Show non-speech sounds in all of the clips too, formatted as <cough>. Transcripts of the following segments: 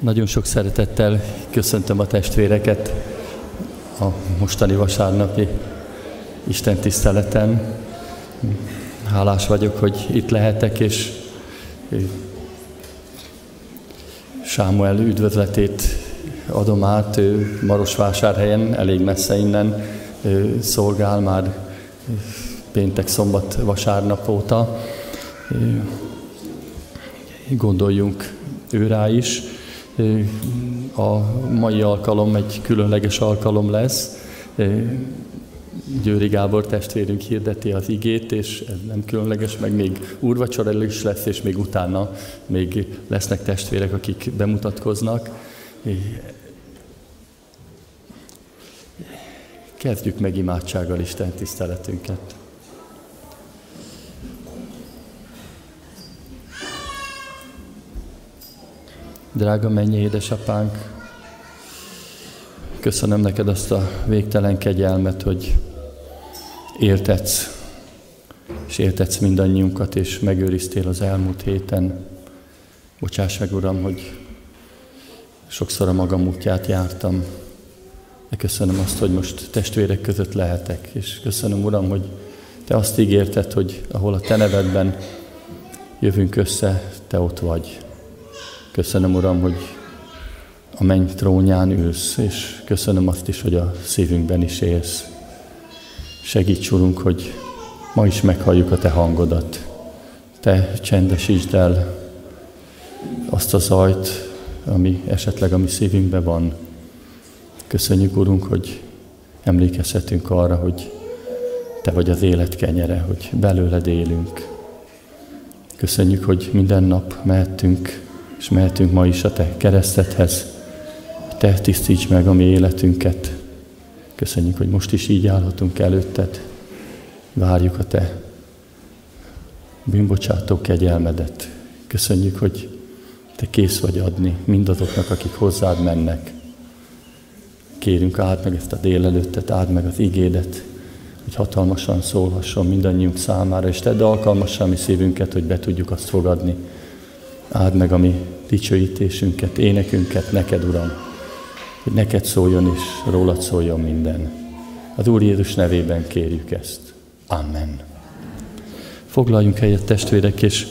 Nagyon sok szeretettel köszöntöm a testvéreket a mostani vasárnapi Isten tiszteleten. Hálás vagyok, hogy itt lehetek, és Sámuel üdvözletét adom át, ő Marosvásárhelyen, elég messze innen szolgál már péntek, szombat, vasárnap óta. Gondoljunk ő rá is. A mai alkalom egy különleges alkalom lesz. Győri Gábor testvérünk hirdeti az igét, és ez nem különleges, meg még úrvacsora is lesz, és még utána még lesznek testvérek, akik bemutatkoznak. Kezdjük meg imádsággal Isten tiszteletünket. Drága mennyi édesapánk, köszönöm neked azt a végtelen kegyelmet, hogy éltetsz, és éltetsz mindannyiunkat, és megőriztél az elmúlt héten. Bocsáss meg, Uram, hogy sokszor a magam útját jártam, de köszönöm azt, hogy most testvérek között lehetek, és köszönöm, Uram, hogy Te azt ígérted, hogy ahol a Te nevedben jövünk össze, Te ott vagy. Köszönöm, Uram, hogy a menny trónján ülsz, és köszönöm azt is, hogy a szívünkben is élsz. Segíts, Urunk, hogy ma is meghalljuk a Te hangodat. Te csendesítsd el azt a zajt, ami esetleg a mi szívünkben van. Köszönjük, Urunk, hogy emlékezhetünk arra, hogy Te vagy az élet kenyere, hogy belőled élünk. Köszönjük, hogy minden nap mehetünk és mehetünk ma is a Te keresztethez. Te tisztíts meg a mi életünket. Köszönjük, hogy most is így állhatunk előtted. Várjuk a Te bűnbocsátó kegyelmedet. Köszönjük, hogy Te kész vagy adni mindazoknak, akik hozzád mennek. Kérünk, áld meg ezt a délelőttet, áld meg az igédet, hogy hatalmasan szólhasson mindannyiunk számára, és tedd alkalmassá mi szívünket, hogy be tudjuk azt fogadni, Áld meg a mi dicsőítésünket, énekünket neked, Uram, hogy neked szóljon és rólad szóljon minden. Az Úr Jézus nevében kérjük ezt. Amen. Foglaljunk helyet, testvérek, és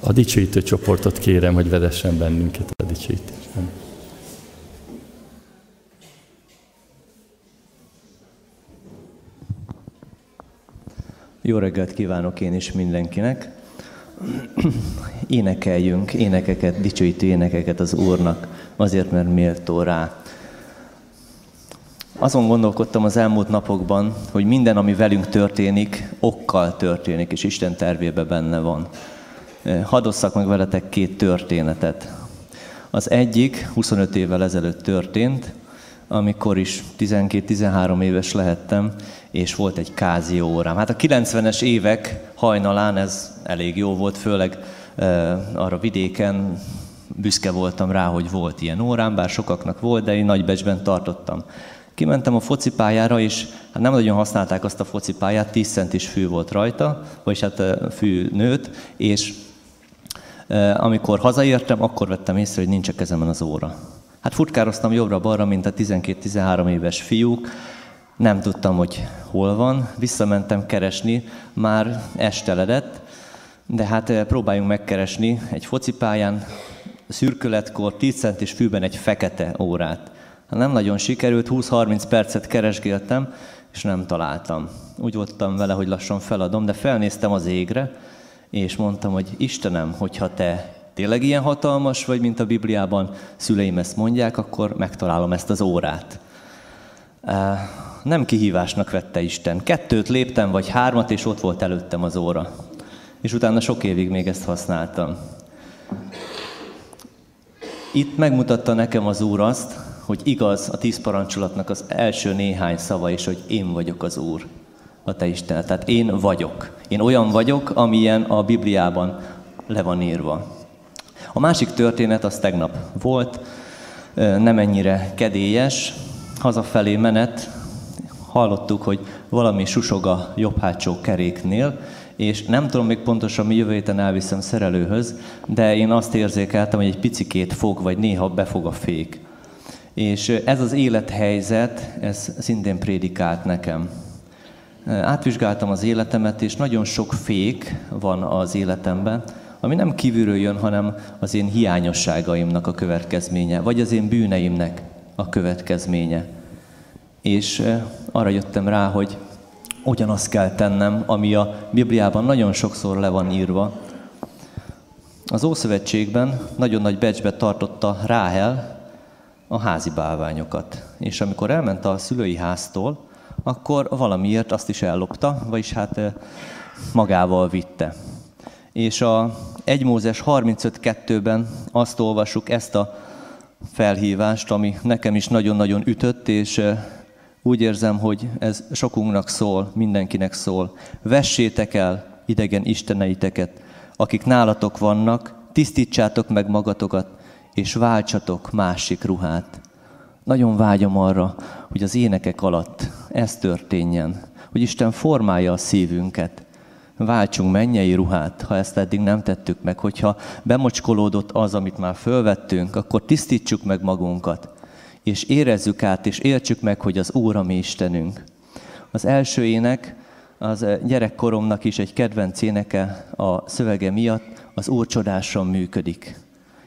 a dicsőítő csoportot kérem, hogy vedessen bennünket a dicsőítésben. Jó reggelt kívánok én is mindenkinek. Énekeljünk énekeket, dicsőítő énekeket az Úrnak, azért, mert méltó rá. Azon gondolkodtam az elmúlt napokban, hogy minden, ami velünk történik, okkal történik, és Isten tervébe benne van. Hadosszak meg veletek két történetet. Az egyik 25 évvel ezelőtt történt, amikor is 12-13 éves lehettem, és volt egy kázi órám. Hát a 90-es évek hajnalán ez elég jó volt, főleg e, arra vidéken büszke voltam rá, hogy volt ilyen órám, bár sokaknak volt, de én nagybecsben tartottam. Kimentem a focipályára, és hát nem nagyon használták azt a focipályát, 10 centis fű volt rajta, vagyis hát fű nőtt, és amikor hazaértem, akkor vettem észre, hogy nincs a kezemben az óra. Hát futkároztam jobbra-balra, mint a 12-13 éves fiúk, nem tudtam, hogy hol van, visszamentem keresni, már esteledett, de hát eh, próbáljunk megkeresni egy focipályán, szürkületkor 10 centis fűben egy fekete órát. Hát nem nagyon sikerült, 20-30 percet keresgéltem, és nem találtam. Úgy voltam vele, hogy lassan feladom, de felnéztem az égre, és mondtam, hogy Istenem, hogyha te tényleg ilyen hatalmas vagy, mint a Bibliában szüleim ezt mondják, akkor megtalálom ezt az órát. Nem kihívásnak vette Isten. Kettőt léptem, vagy hármat, és ott volt előttem az óra. És utána sok évig még ezt használtam. Itt megmutatta nekem az Úr azt, hogy igaz a tíz parancsolatnak az első néhány szava is, hogy én vagyok az Úr, a te Isten. Tehát én vagyok. Én olyan vagyok, amilyen a Bibliában le van írva. A másik történet az tegnap volt, nem ennyire kedélyes, hazafelé menet, hallottuk, hogy valami susog a jobb hátsó keréknél, és nem tudom még pontosan, mi jövő héten elviszem szerelőhöz, de én azt érzékeltem, hogy egy picikét fog, vagy néha befog a fék. És ez az élethelyzet, ez szintén prédikált nekem. Átvizsgáltam az életemet, és nagyon sok fék van az életemben, ami nem kívülről jön, hanem az én hiányosságaimnak a következménye, vagy az én bűneimnek a következménye. És arra jöttem rá, hogy ugyanazt kell tennem, ami a Bibliában nagyon sokszor le van írva. Az Ószövetségben nagyon nagy becsbe tartotta Ráhel a házi bálványokat. És amikor elment a szülői háztól, akkor valamiért azt is ellopta, vagyis hát magával vitte. És a 1 Mózes 35.2-ben azt olvassuk ezt a felhívást, ami nekem is nagyon-nagyon ütött, és úgy érzem, hogy ez sokunknak szól, mindenkinek szól. Vessétek el idegen isteneiteket, akik nálatok vannak, tisztítsátok meg magatokat, és váltsatok másik ruhát. Nagyon vágyom arra, hogy az énekek alatt ez történjen, hogy Isten formálja a szívünket, váltsunk mennyei ruhát, ha ezt eddig nem tettük meg. Hogyha bemocskolódott az, amit már fölvettünk, akkor tisztítsuk meg magunkat, és érezzük át, és értsük meg, hogy az Úr a mi Istenünk. Az első ének, az gyerekkoromnak is egy kedvenc éneke a szövege miatt, az Úr csodásan működik.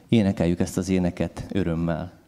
Énekeljük ezt az éneket örömmel.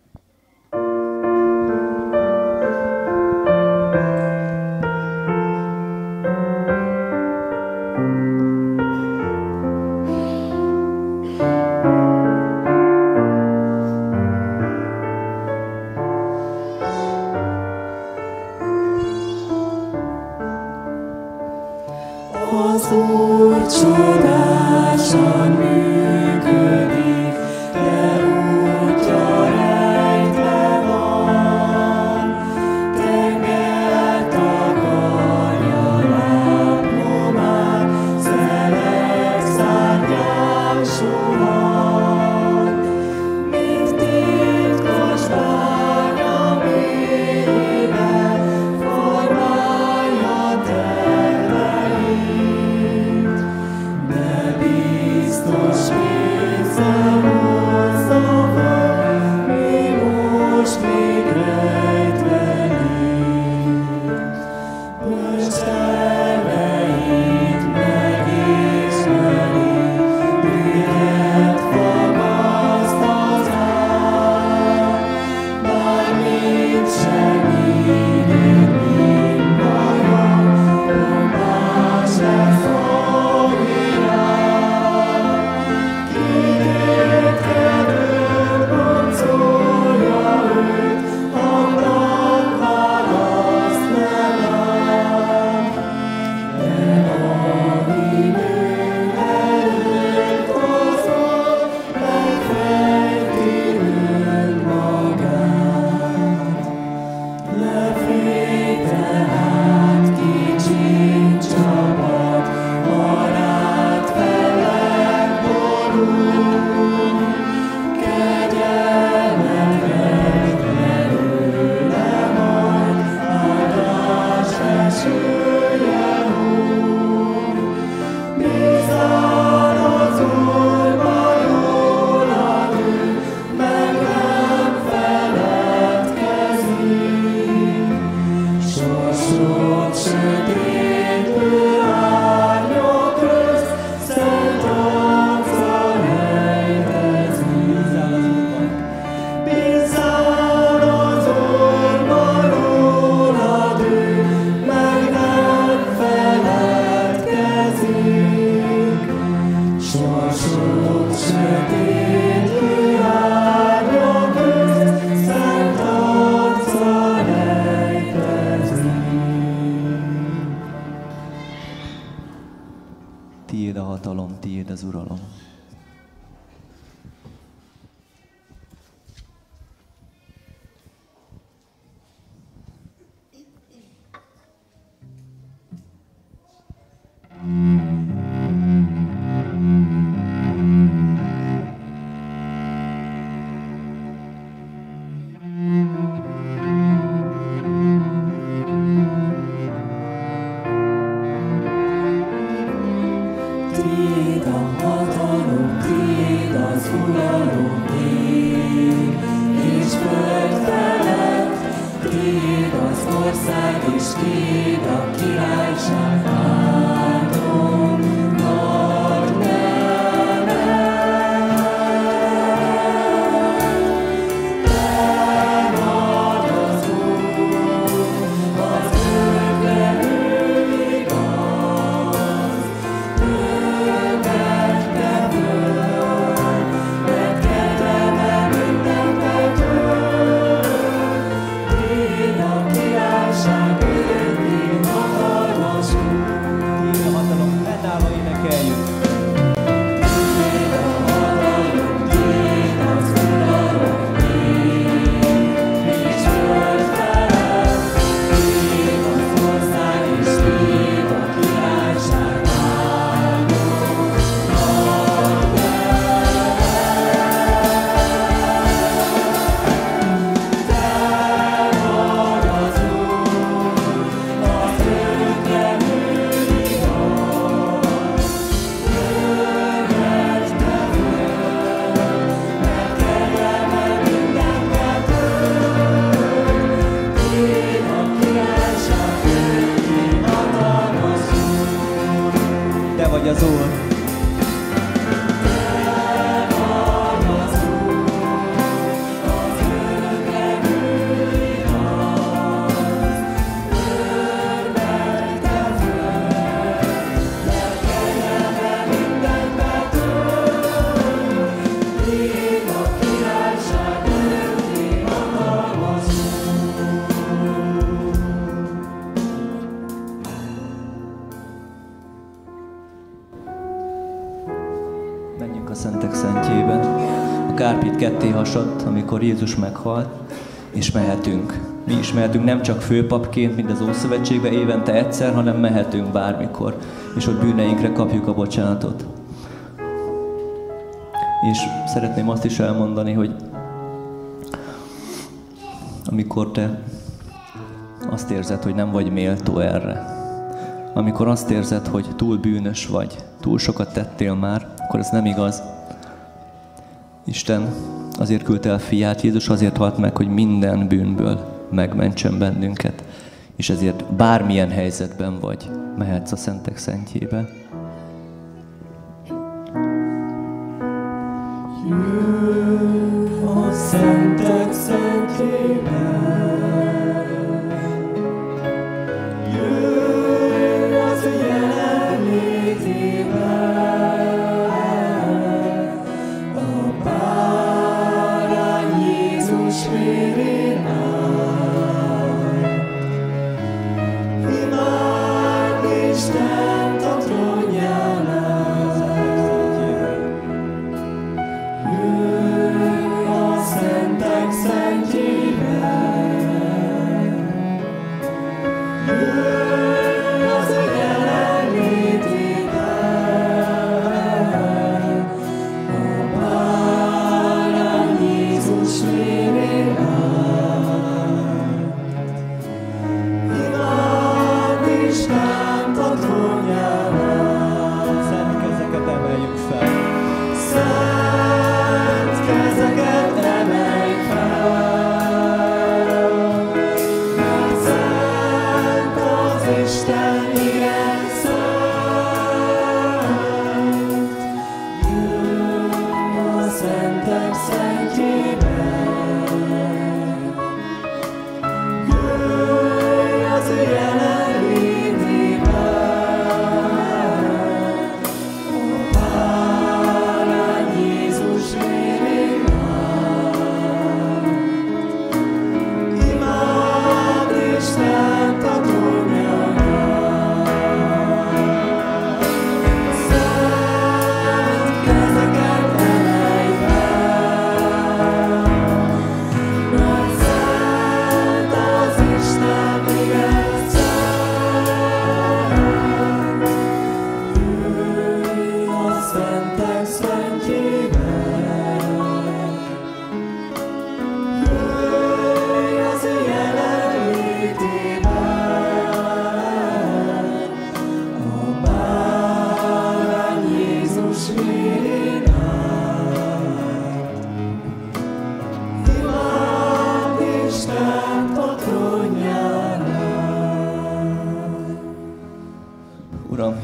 perdoa. Hasadt, amikor Jézus meghalt, és mehetünk. Mi is mehetünk nem csak főpapként, mint az Ószövetségben évente egyszer, hanem mehetünk bármikor, és hogy bűneinkre kapjuk a bocsánatot. És szeretném azt is elmondani, hogy amikor te azt érzed, hogy nem vagy méltó erre, amikor azt érzed, hogy túl bűnös vagy, túl sokat tettél már, akkor ez nem igaz. Isten azért küldte el fiát, Jézus azért halt meg, hogy minden bűnből megmentsen bennünket. És ezért bármilyen helyzetben vagy, mehetsz a szentek szentjébe.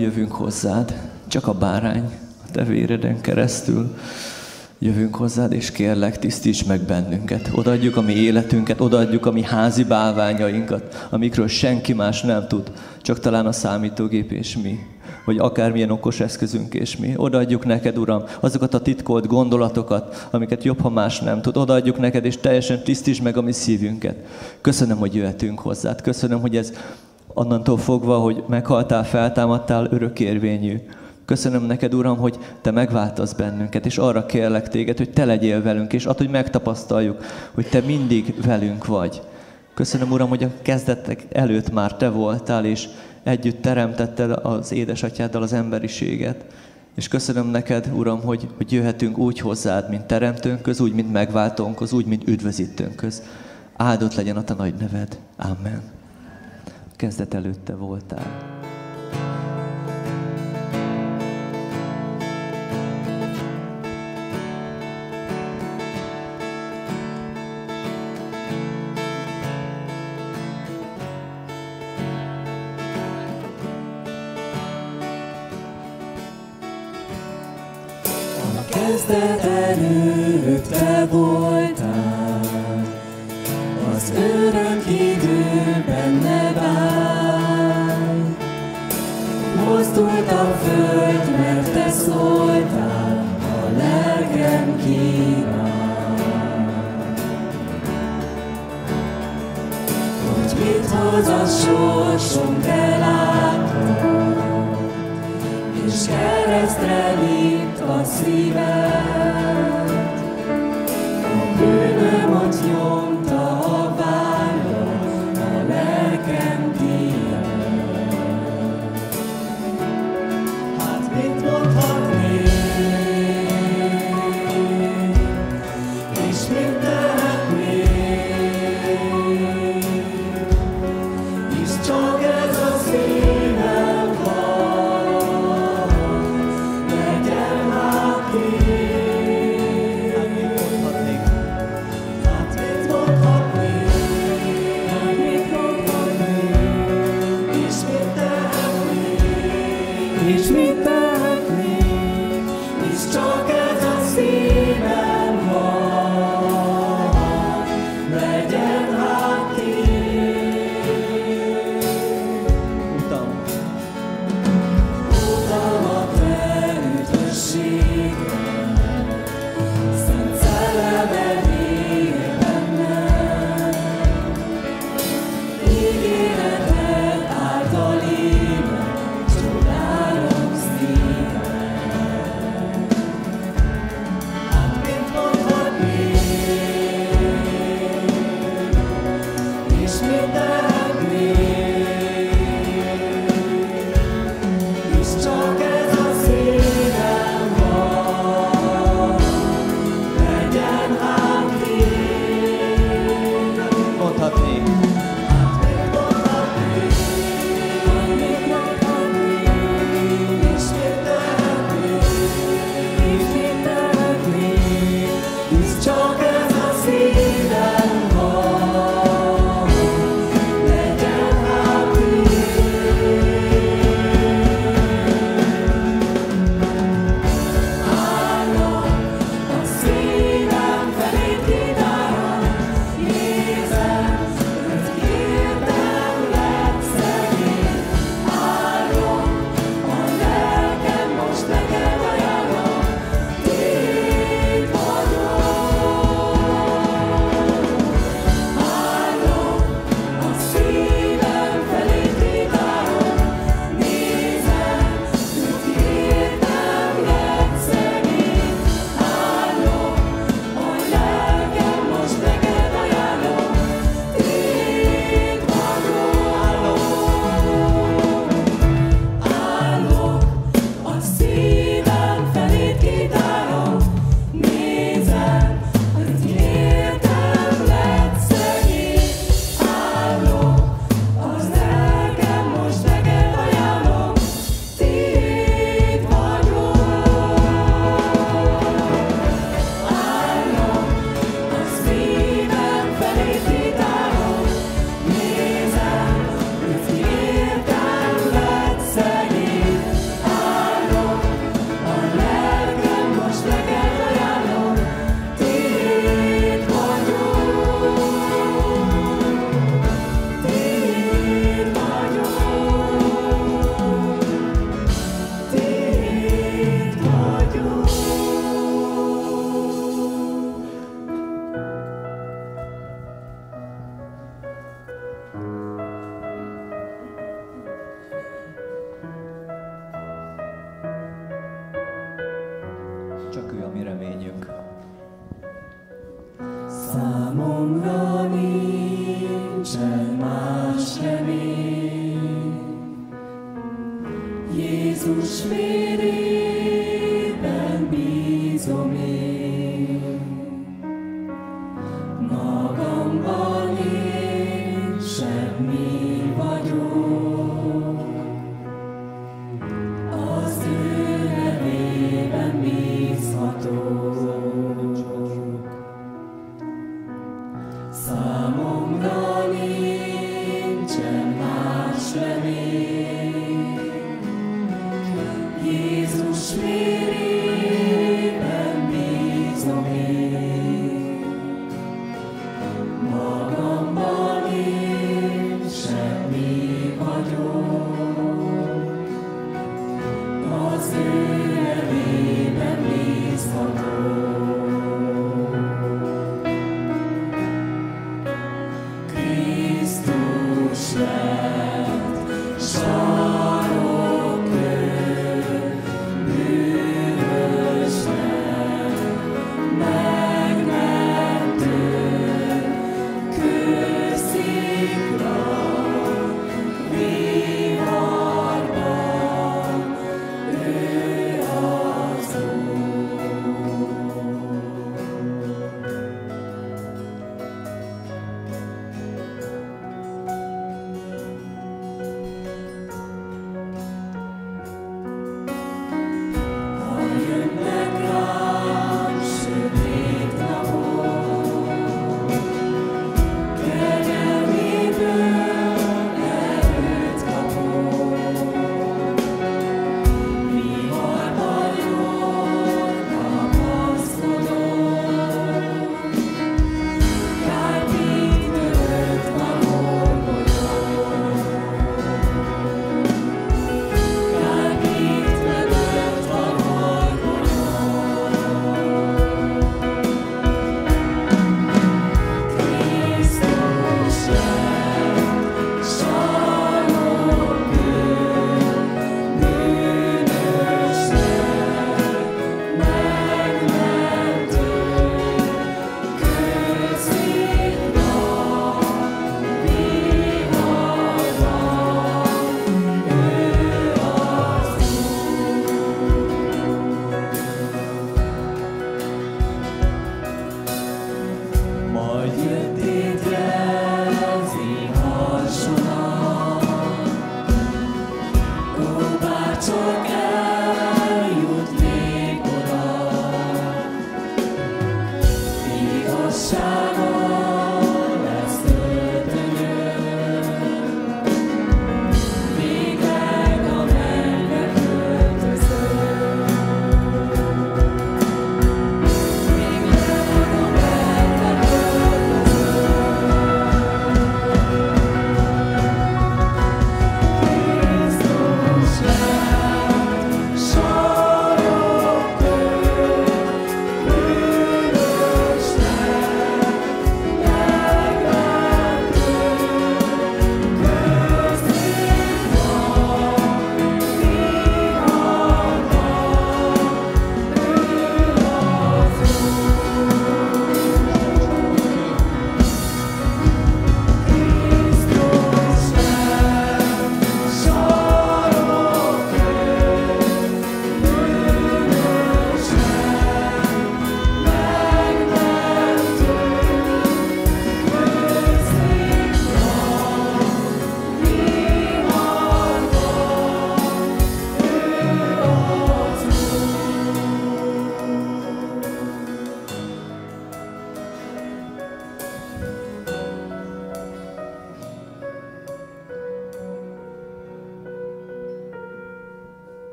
Jövünk hozzád, csak a bárány, a te véreden keresztül. Jövünk hozzád, és kérlek, tisztíts meg bennünket. Odaadjuk a mi életünket, odaadjuk a mi házi bálványainkat, amikről senki más nem tud, csak talán a számítógép és mi vagy akármilyen okos eszközünk és mi. Odaadjuk neked, Uram, azokat a titkolt gondolatokat, amiket jobb, ha más nem tud. Odaadjuk neked, és teljesen tisztíts meg a mi szívünket. Köszönöm, hogy jöhetünk hozzád. Köszönöm, hogy ez onnantól fogva, hogy meghaltál, feltámadtál, örökérvényű. Köszönöm neked, Uram, hogy Te megváltasz bennünket, és arra kérlek Téged, hogy Te legyél velünk, és attól, hogy megtapasztaljuk, hogy Te mindig velünk vagy. Köszönöm, Uram, hogy a kezdetek előtt már Te voltál, és együtt teremtetted az édesatyáddal az emberiséget. És köszönöm neked, Uram, hogy, hogy jöhetünk úgy hozzád, mint teremtőnköz, úgy, mint megváltónköz, úgy, mint üdvözítőnköz. Áldott legyen a te nagy neved. Amen. Kezdet előtte voltál. kezdet előtt te voltál, sorsom, te látod, és keresztre vitt a szíved. A bűnöm ott nyomta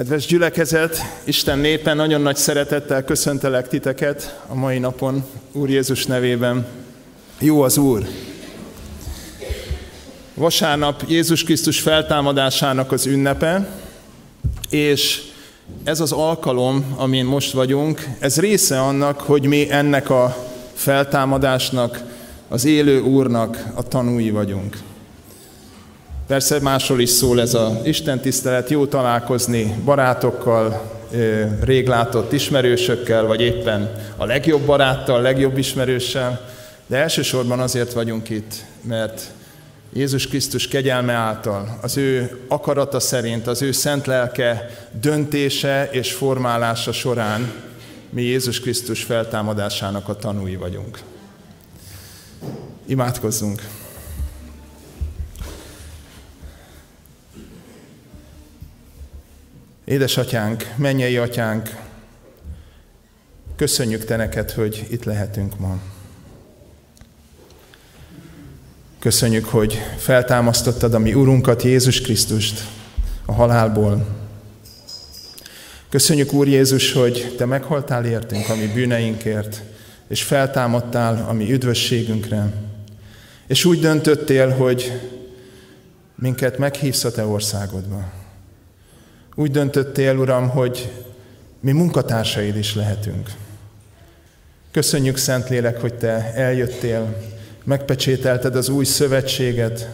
Kedves gyülekezet, Isten népe, nagyon nagy szeretettel köszöntelek titeket a mai napon, Úr Jézus nevében. Jó az Úr! Vasárnap Jézus Krisztus feltámadásának az ünnepe, és ez az alkalom, amin most vagyunk, ez része annak, hogy mi ennek a feltámadásnak, az élő Úrnak a tanúi vagyunk. Persze másról is szól ez a Isten tisztelet, jó találkozni barátokkal, rég látott ismerősökkel, vagy éppen a legjobb baráttal, legjobb ismerőssel, de elsősorban azért vagyunk itt, mert Jézus Krisztus kegyelme által, az ő akarata szerint, az ő szent lelke döntése és formálása során mi Jézus Krisztus feltámadásának a tanúi vagyunk. Imádkozzunk! Édesatyánk, mennyei atyánk, köszönjük Te neked, hogy itt lehetünk ma. Köszönjük, hogy feltámasztottad a mi Urunkat, Jézus Krisztust a halálból. Köszönjük, Úr Jézus, hogy Te meghaltál értünk a mi bűneinkért, és feltámadtál a mi üdvösségünkre. És úgy döntöttél, hogy minket meghívsz a Te országodba. Úgy döntöttél, Uram, hogy mi munkatársaid is lehetünk. Köszönjük, Szentlélek, hogy Te eljöttél, megpecsételted az új szövetséget,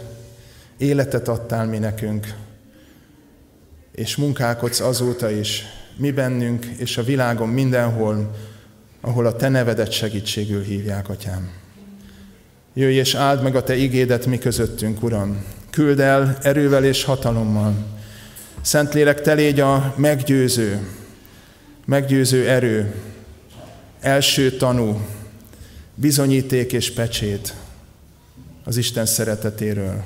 életet adtál mi nekünk, és munkálkodsz azóta is, mi bennünk és a világon mindenhol, ahol a Te nevedet segítségül hívják, Atyám. Jöjj és áld meg a Te igédet mi közöttünk, Uram. Küld el erővel és hatalommal, Szentlélek, te légy a meggyőző, meggyőző erő, első tanú, bizonyíték és pecsét az Isten szeretetéről,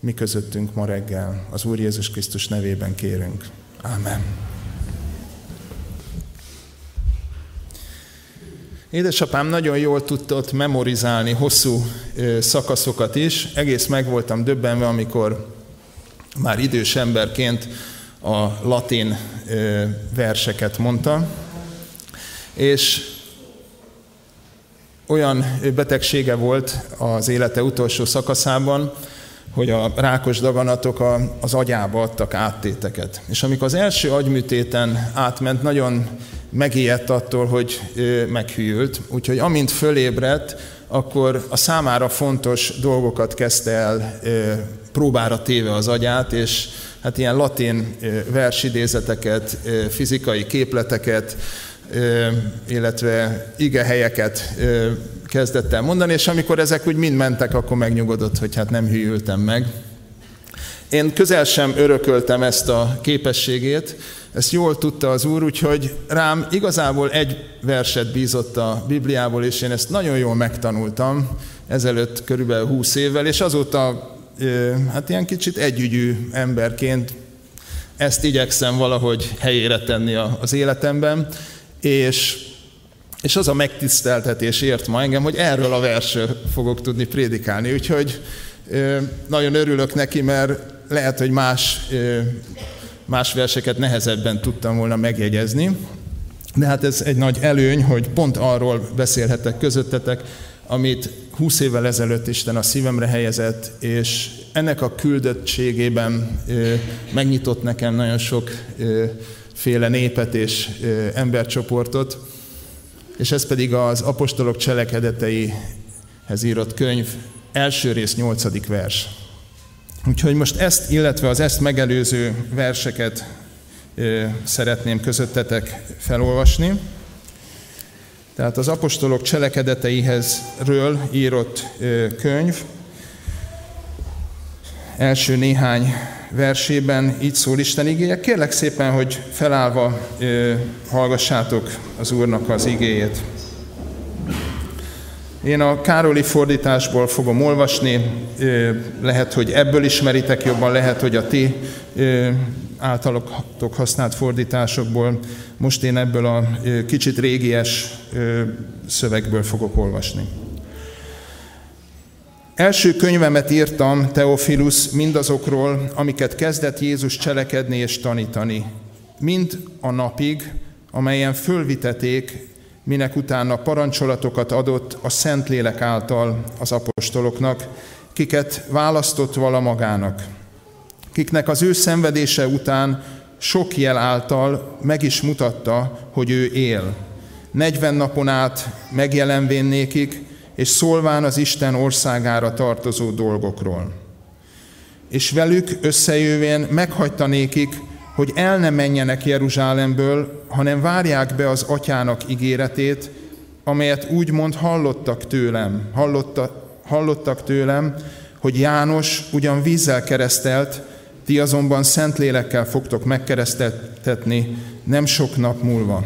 mi közöttünk ma reggel. Az Úr Jézus Krisztus nevében kérünk. Ámen. Édesapám nagyon jól tudta ott memorizálni hosszú szakaszokat is. Egész meg voltam döbbenve, amikor már idős emberként a latin verseket mondta, és olyan betegsége volt az élete utolsó szakaszában, hogy a rákos daganatok az agyába adtak áttéteket. És amikor az első agyműtéten átment, nagyon megijedt attól, hogy meghűlt, úgyhogy amint fölébredt, akkor a számára fontos dolgokat kezdte el próbára téve az agyát, és hát ilyen latin versidézeteket, fizikai képleteket, illetve igehelyeket kezdett el mondani, és amikor ezek úgy mind mentek, akkor megnyugodott, hogy hát nem hűltem meg. Én közel sem örököltem ezt a képességét, ezt jól tudta az Úr, úgyhogy rám igazából egy verset bízott a Bibliából, és én ezt nagyon jól megtanultam ezelőtt körülbelül 20 évvel, és azóta hát ilyen kicsit együgyű emberként ezt igyekszem valahogy helyére tenni az életemben, és, és az a megtiszteltetés ért ma engem, hogy erről a versről fogok tudni prédikálni, úgyhogy nagyon örülök neki, mert lehet, hogy más, más verseket nehezebben tudtam volna megjegyezni, de hát ez egy nagy előny, hogy pont arról beszélhetek közöttetek, amit 20 évvel ezelőtt Isten a szívemre helyezett, és ennek a küldöttségében megnyitott nekem nagyon sok féle népet és embercsoportot, és ez pedig az apostolok cselekedeteihez írott könyv első rész nyolcadik vers. Úgyhogy most ezt, illetve az ezt megelőző verseket szeretném közöttetek felolvasni. Tehát az apostolok cselekedeteihez ről írott könyv első néhány versében így szól Isten igéje. Kérlek szépen, hogy felállva hallgassátok az Úrnak az igéjét. Én a Károli fordításból fogom olvasni, lehet, hogy ebből ismeritek jobban, lehet, hogy a ti általatok használt fordításokból. Most én ebből a kicsit régies szövegből fogok olvasni. Első könyvemet írtam, Teofilus, mindazokról, amiket kezdett Jézus cselekedni és tanítani, mind a napig, amelyen fölviteték, minek utána parancsolatokat adott a Szentlélek által az apostoloknak, kiket választott vala magának, kiknek az ő szenvedése után sok jel által meg is mutatta, hogy ő él. 40 napon át megjelenvén nékik, és szólván az Isten országára tartozó dolgokról. És velük összejövén meghagyta nékik, hogy el ne menjenek Jeruzsálemből, hanem várják be az atyának ígéretét, amelyet úgymond hallottak tőlem, hallotta, hallottak tőlem, hogy János ugyan vízzel keresztelt, ti azonban Szentlélekkel fogtok megkeresztetni nem sok nap múlva.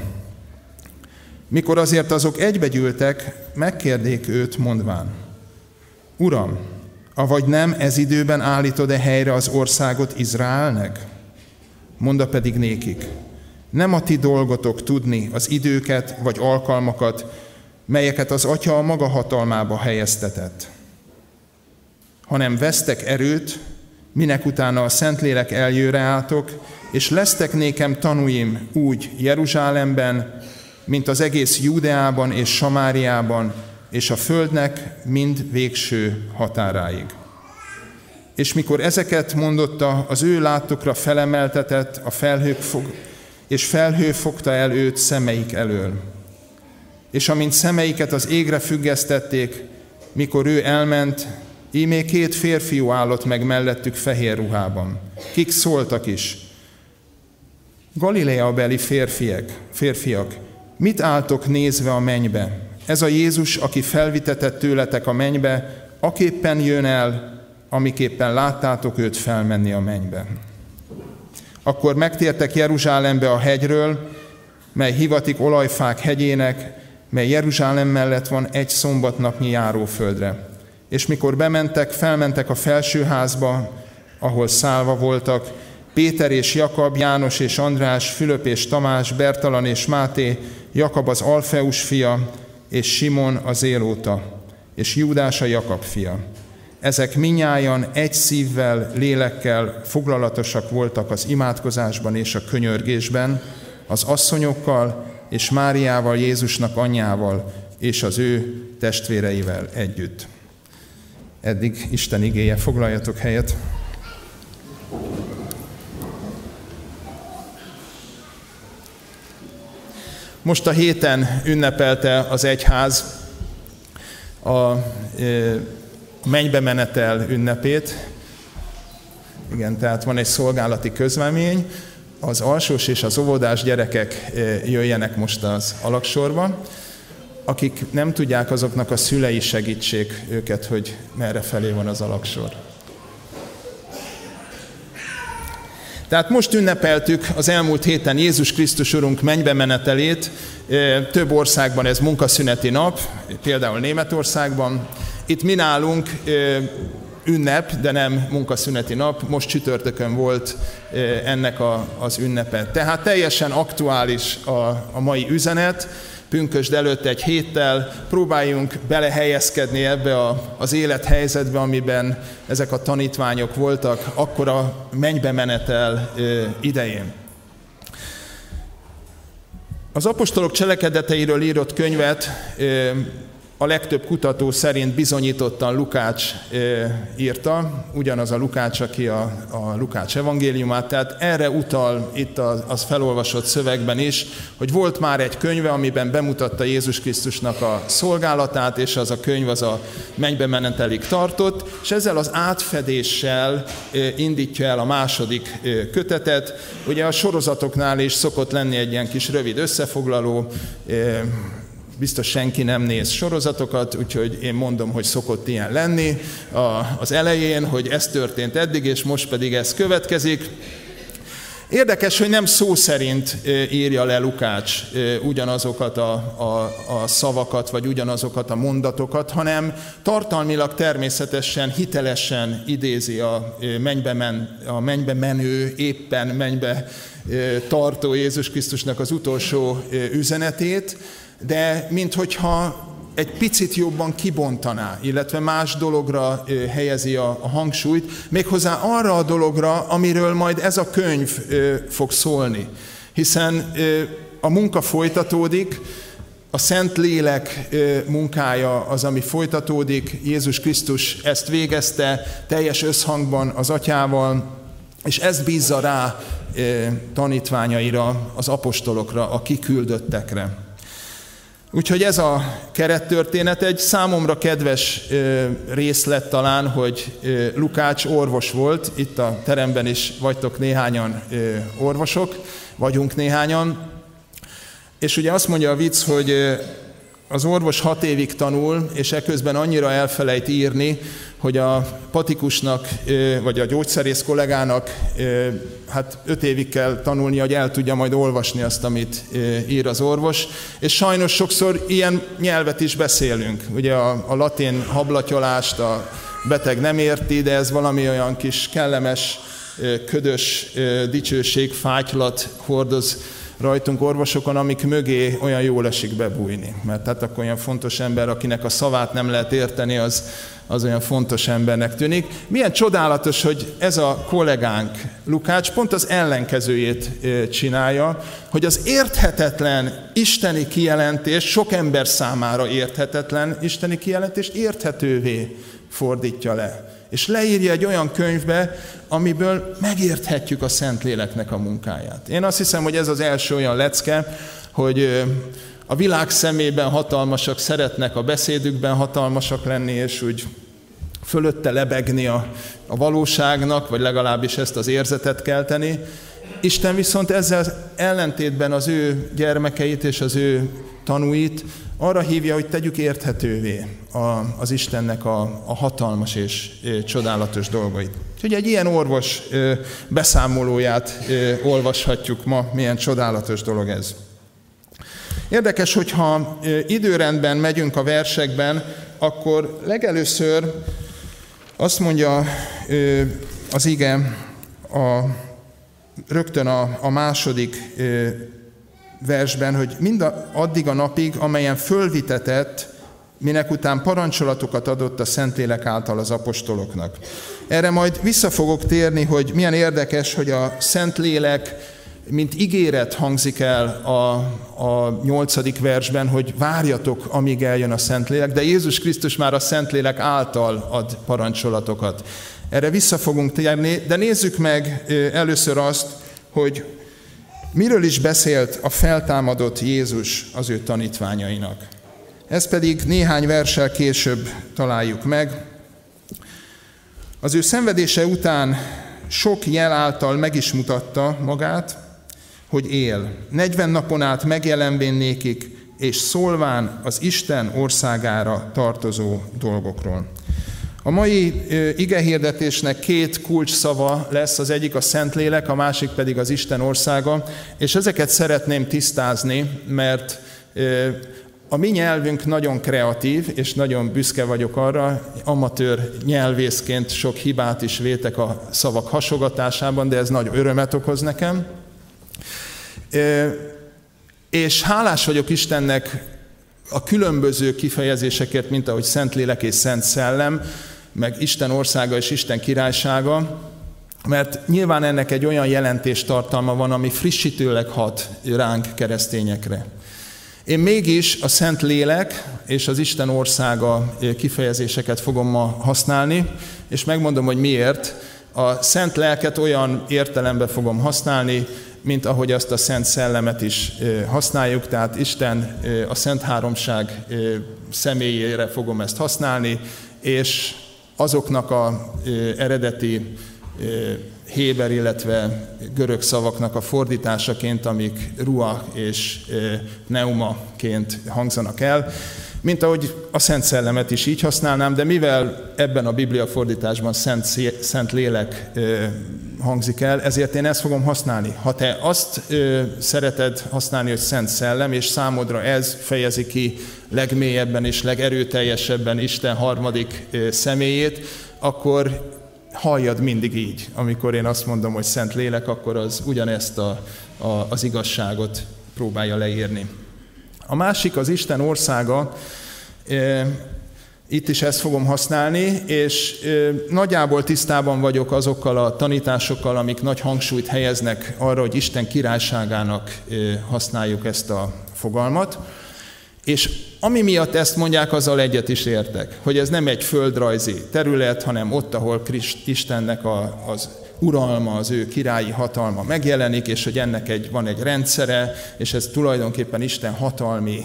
Mikor azért azok egybegyűltek, megkérdék őt mondván, Uram, avagy nem ez időben állítod-e helyre az országot Izraelnek? Monda pedig nékik, nem a ti dolgotok tudni az időket vagy alkalmakat, melyeket az Atya a maga hatalmába helyeztetett, hanem vesztek erőt, minek utána a Szentlélek eljöre álltok, és lesztek nékem tanúim úgy Jeruzsálemben, mint az egész Júdeában és Samáriában, és a földnek mind végső határáig. És mikor ezeket mondotta, az ő látokra felemeltetett, a felhők fog, és felhő fogta el őt szemeik elől. És amint szemeiket az égre függesztették, mikor ő elment, ímé két férfiú állott meg mellettük fehér ruhában. Kik szóltak is. Galilea beli férfiak, férfiak, mit álltok nézve a mennybe? Ez a Jézus, aki felvitetett tőletek a mennybe, aképpen jön el, amiképpen láttátok őt felmenni a mennybe. Akkor megtértek Jeruzsálembe a hegyről, mely hivatik olajfák hegyének, mely Jeruzsálem mellett van egy szombatnapnyi járóföldre. És mikor bementek, felmentek a felsőházba, ahol szálva voltak, Péter és Jakab, János és András, Fülöp és Tamás, Bertalan és Máté, Jakab az Alfeus fia, és Simon az Élóta, és Júdás a Jakab fia. Ezek minnyájan egy szívvel, lélekkel foglalatosak voltak az imádkozásban és a könyörgésben, az asszonyokkal és Máriával, Jézusnak anyjával és az ő testvéreivel együtt. Eddig Isten igéje, foglaljatok helyet. Most a héten ünnepelte az egyház a mennybe menetel ünnepét. Igen, tehát van egy szolgálati közlemény, az alsós és az óvodás gyerekek jöjjenek most az alaksorba. Akik nem tudják, azoknak a szülei segítsék őket, hogy merre felé van az alaksor. Tehát most ünnepeltük az elmúlt héten Jézus Krisztus Urunk mennybe menetelét. Több országban ez munkaszüneti nap, például Németországban. Itt mi nálunk ünnep, de nem munkaszüneti nap. Most csütörtökön volt ennek a, az ünnepe. Tehát teljesen aktuális a, a mai üzenet pünkösd előtt egy héttel próbáljunk belehelyezkedni ebbe a, az élethelyzetbe, amiben ezek a tanítványok voltak, akkor a mennybe menetel idején. Az apostolok cselekedeteiről írott könyvet a legtöbb kutató szerint bizonyítottan Lukács írta, ugyanaz a Lukács, aki a, a Lukács evangéliumát, tehát erre utal itt az, az felolvasott szövegben is, hogy volt már egy könyve, amiben bemutatta Jézus Krisztusnak a szolgálatát, és az a könyv az a mennybe menetelig tartott, és ezzel az átfedéssel indítja el a második kötetet. Ugye a sorozatoknál is szokott lenni egy ilyen kis rövid összefoglaló, biztos senki nem néz sorozatokat, úgyhogy én mondom, hogy szokott ilyen lenni az elején, hogy ez történt eddig, és most pedig ez következik. Érdekes, hogy nem szó szerint írja le Lukács ugyanazokat a, a, a szavakat, vagy ugyanazokat a mondatokat, hanem tartalmilag természetesen, hitelesen idézi a mennybe, men, a mennybe menő, éppen mennybe tartó Jézus Krisztusnak az utolsó üzenetét, de minthogyha egy picit jobban kibontaná, illetve más dologra helyezi a, a hangsúlyt, méghozzá arra a dologra, amiről majd ez a könyv fog szólni. Hiszen a munka folytatódik, a Szent Lélek munkája az, ami folytatódik, Jézus Krisztus ezt végezte teljes összhangban az atyával, és ez bízza rá tanítványaira, az apostolokra, a kiküldöttekre. Úgyhogy ez a kerettörténet egy számomra kedves részlet talán, hogy Lukács orvos volt, itt a teremben is vagytok néhányan orvosok, vagyunk néhányan, és ugye azt mondja a vicc, hogy az orvos hat évig tanul, és eközben annyira elfelejt írni, hogy a patikusnak, vagy a gyógyszerész kollégának hát öt évig kell tanulni, hogy el tudja majd olvasni azt, amit ír az orvos. És sajnos sokszor ilyen nyelvet is beszélünk. Ugye a, a latin hablatyolást a beteg nem érti, de ez valami olyan kis kellemes, ködös dicsőség, fátylat hordoz rajtunk orvosokon, amik mögé olyan jól esik bebújni. Mert tehát akkor olyan fontos ember, akinek a szavát nem lehet érteni, az, az olyan fontos embernek tűnik. Milyen csodálatos, hogy ez a kollégánk, Lukács, pont az ellenkezőjét csinálja, hogy az érthetetlen isteni kijelentés, sok ember számára érthetetlen isteni kijelentést érthetővé fordítja le. És leírja egy olyan könyvbe, amiből megérthetjük a Szentléleknek a munkáját. Én azt hiszem, hogy ez az első olyan lecke, hogy a világ szemében hatalmasak szeretnek a beszédükben hatalmasak lenni, és úgy fölötte lebegni a, a valóságnak, vagy legalábbis ezt az érzetet kelteni. Isten viszont ezzel ellentétben az ő gyermekeit és az ő tanúit arra hívja, hogy tegyük érthetővé az Istennek a, hatalmas és csodálatos dolgait. Úgyhogy egy ilyen orvos beszámolóját olvashatjuk ma, milyen csodálatos dolog ez. Érdekes, hogyha időrendben megyünk a versekben, akkor legelőször azt mondja az ige a, rögtön a, a második versben, hogy mind addig a napig, amelyen fölvitetett, minek után parancsolatokat adott a Szentlélek által az apostoloknak. Erre majd vissza fogok térni, hogy milyen érdekes, hogy a Szentlélek, mint ígéret hangzik el a, a nyolcadik versben, hogy várjatok, amíg eljön a Szentlélek, de Jézus Krisztus már a Szentlélek által ad parancsolatokat. Erre vissza fogunk térni, de nézzük meg először azt, hogy Miről is beszélt a feltámadott Jézus az ő tanítványainak? Ezt pedig néhány versel később találjuk meg. Az ő szenvedése után sok jel által meg is mutatta magát, hogy él. 40 napon át megjelenvén nékik, és szólván az Isten országára tartozó dolgokról. A mai igehirdetésnek két kulcs szava lesz, az egyik a Szentlélek, a másik pedig az Isten országa, és ezeket szeretném tisztázni, mert a mi nyelvünk nagyon kreatív, és nagyon büszke vagyok arra, amatőr nyelvészként sok hibát is vétek a szavak hasogatásában, de ez nagy örömet okoz nekem. És hálás vagyok Istennek a különböző kifejezésekért, mint ahogy Szentlélek és Szent Szellem, meg Isten országa és Isten királysága, mert nyilván ennek egy olyan jelentéstartalma van, ami frissítőleg hat ránk keresztényekre. Én mégis a Szent Lélek és az Isten országa kifejezéseket fogom ma használni, és megmondom, hogy miért. A Szent Lelket olyan értelemben fogom használni, mint ahogy azt a Szent Szellemet is használjuk, tehát Isten a Szent Háromság személyére fogom ezt használni, és azoknak a eredeti héber, illetve görög szavaknak a fordításaként, amik ruach és neumaként hangzanak el, mint ahogy a Szent Szellemet is így használnám, de mivel ebben a Biblia fordításban Szent, Szent Lélek hangzik el, ezért én ezt fogom használni. Ha te azt ö, szereted használni, hogy Szent Szellem, és számodra ez fejezi ki legmélyebben és legerőteljesebben Isten harmadik ö, személyét, akkor halljad mindig így. Amikor én azt mondom, hogy Szent Lélek, akkor az ugyanezt a, a, az igazságot próbálja leírni. A másik az Isten országa. Itt is ezt fogom használni, és nagyjából tisztában vagyok azokkal a tanításokkal, amik nagy hangsúlyt helyeznek arra, hogy Isten királyságának használjuk ezt a fogalmat. És ami miatt ezt mondják, azzal egyet is értek, hogy ez nem egy földrajzi terület, hanem ott, ahol Istennek a, az uralma, az ő királyi hatalma megjelenik, és hogy ennek egy, van egy rendszere, és ez tulajdonképpen Isten hatalmi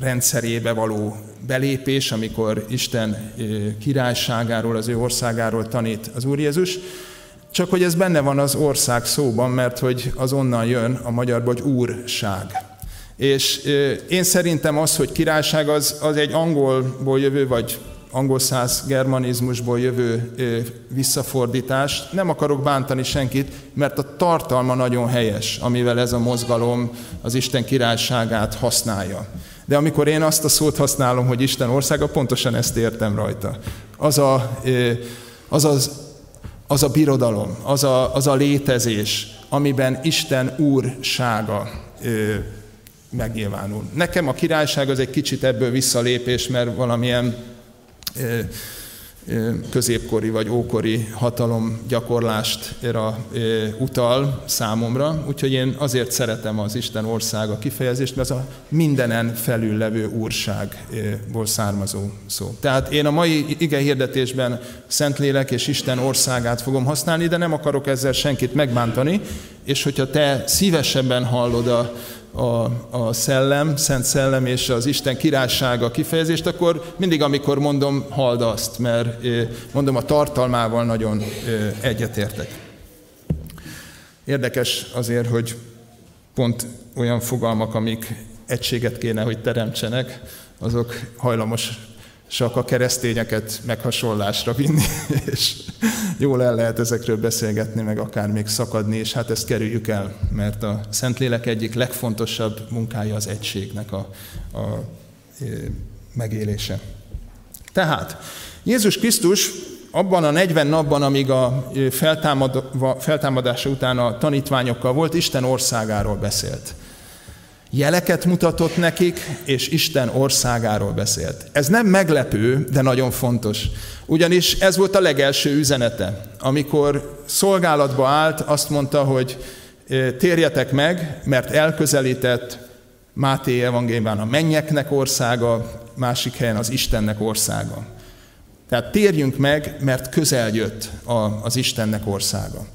rendszerébe való belépés, amikor Isten királyságáról, az ő országáról tanít az Úr Jézus, csak hogy ez benne van az ország szóban, mert hogy az onnan jön a magyarban, hogy úrság. És én szerintem az, hogy királyság az, az egy angolból jövő, vagy angol száz germanizmusból jövő visszafordítás. Nem akarok bántani senkit, mert a tartalma nagyon helyes, amivel ez a mozgalom az Isten királyságát használja. De amikor én azt a szót használom, hogy Isten országa, pontosan ezt értem rajta. Az a, az, az, az a birodalom, az a, az a létezés, amiben Isten úrsága megnyilvánul. Nekem a királyság az egy kicsit ebből visszalépés, mert valamilyen középkori vagy ókori hatalom gyakorlást utal számomra, úgyhogy én azért szeretem az Isten országa kifejezést, mert az a mindenen felül levő úrságból származó szó. Tehát én a mai ige hirdetésben Szentlélek és Isten országát fogom használni, de nem akarok ezzel senkit megbántani, és hogyha te szívesebben hallod a, a, a szellem, szent szellem és az Isten királysága kifejezést, akkor mindig, amikor mondom, halld azt, mert mondom, a tartalmával nagyon egyetértek. Érdekes azért, hogy pont olyan fogalmak, amik egységet kéne, hogy teremtsenek, azok hajlamos csak a keresztényeket meghasonlásra vinni, <laughs> és jól el lehet ezekről beszélgetni, meg akár még szakadni, és hát ezt kerüljük el, mert a Szentlélek egyik legfontosabb munkája az egységnek a, a megélése. Tehát Jézus Krisztus abban a 40 napban, amíg a feltámadása után a tanítványokkal volt, Isten országáról beszélt jeleket mutatott nekik, és Isten országáról beszélt. Ez nem meglepő, de nagyon fontos. Ugyanis ez volt a legelső üzenete. Amikor szolgálatba állt, azt mondta, hogy térjetek meg, mert elközelített Máté evangéliumban a mennyeknek országa, másik helyen az Istennek országa. Tehát térjünk meg, mert közel jött az Istennek országa.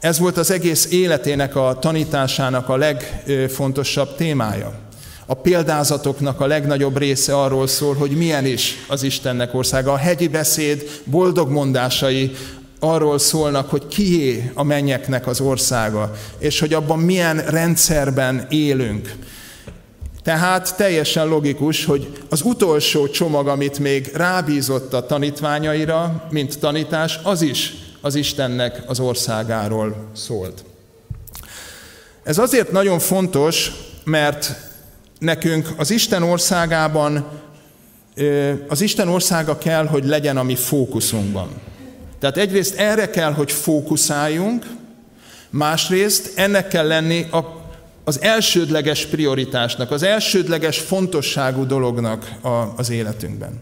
Ez volt az egész életének a tanításának a legfontosabb témája. A példázatoknak a legnagyobb része arról szól, hogy milyen is az Istennek országa. A hegyi beszéd boldog mondásai arról szólnak, hogy kié a mennyeknek az országa, és hogy abban milyen rendszerben élünk. Tehát teljesen logikus, hogy az utolsó csomag, amit még rábízott a tanítványaira, mint tanítás, az is az Istennek az országáról szólt. Ez azért nagyon fontos, mert nekünk az Isten országában az Isten országa kell, hogy legyen a mi fókuszunkban. Tehát egyrészt erre kell, hogy fókuszáljunk, másrészt ennek kell lenni a, az elsődleges prioritásnak, az elsődleges fontosságú dolognak a, az életünkben.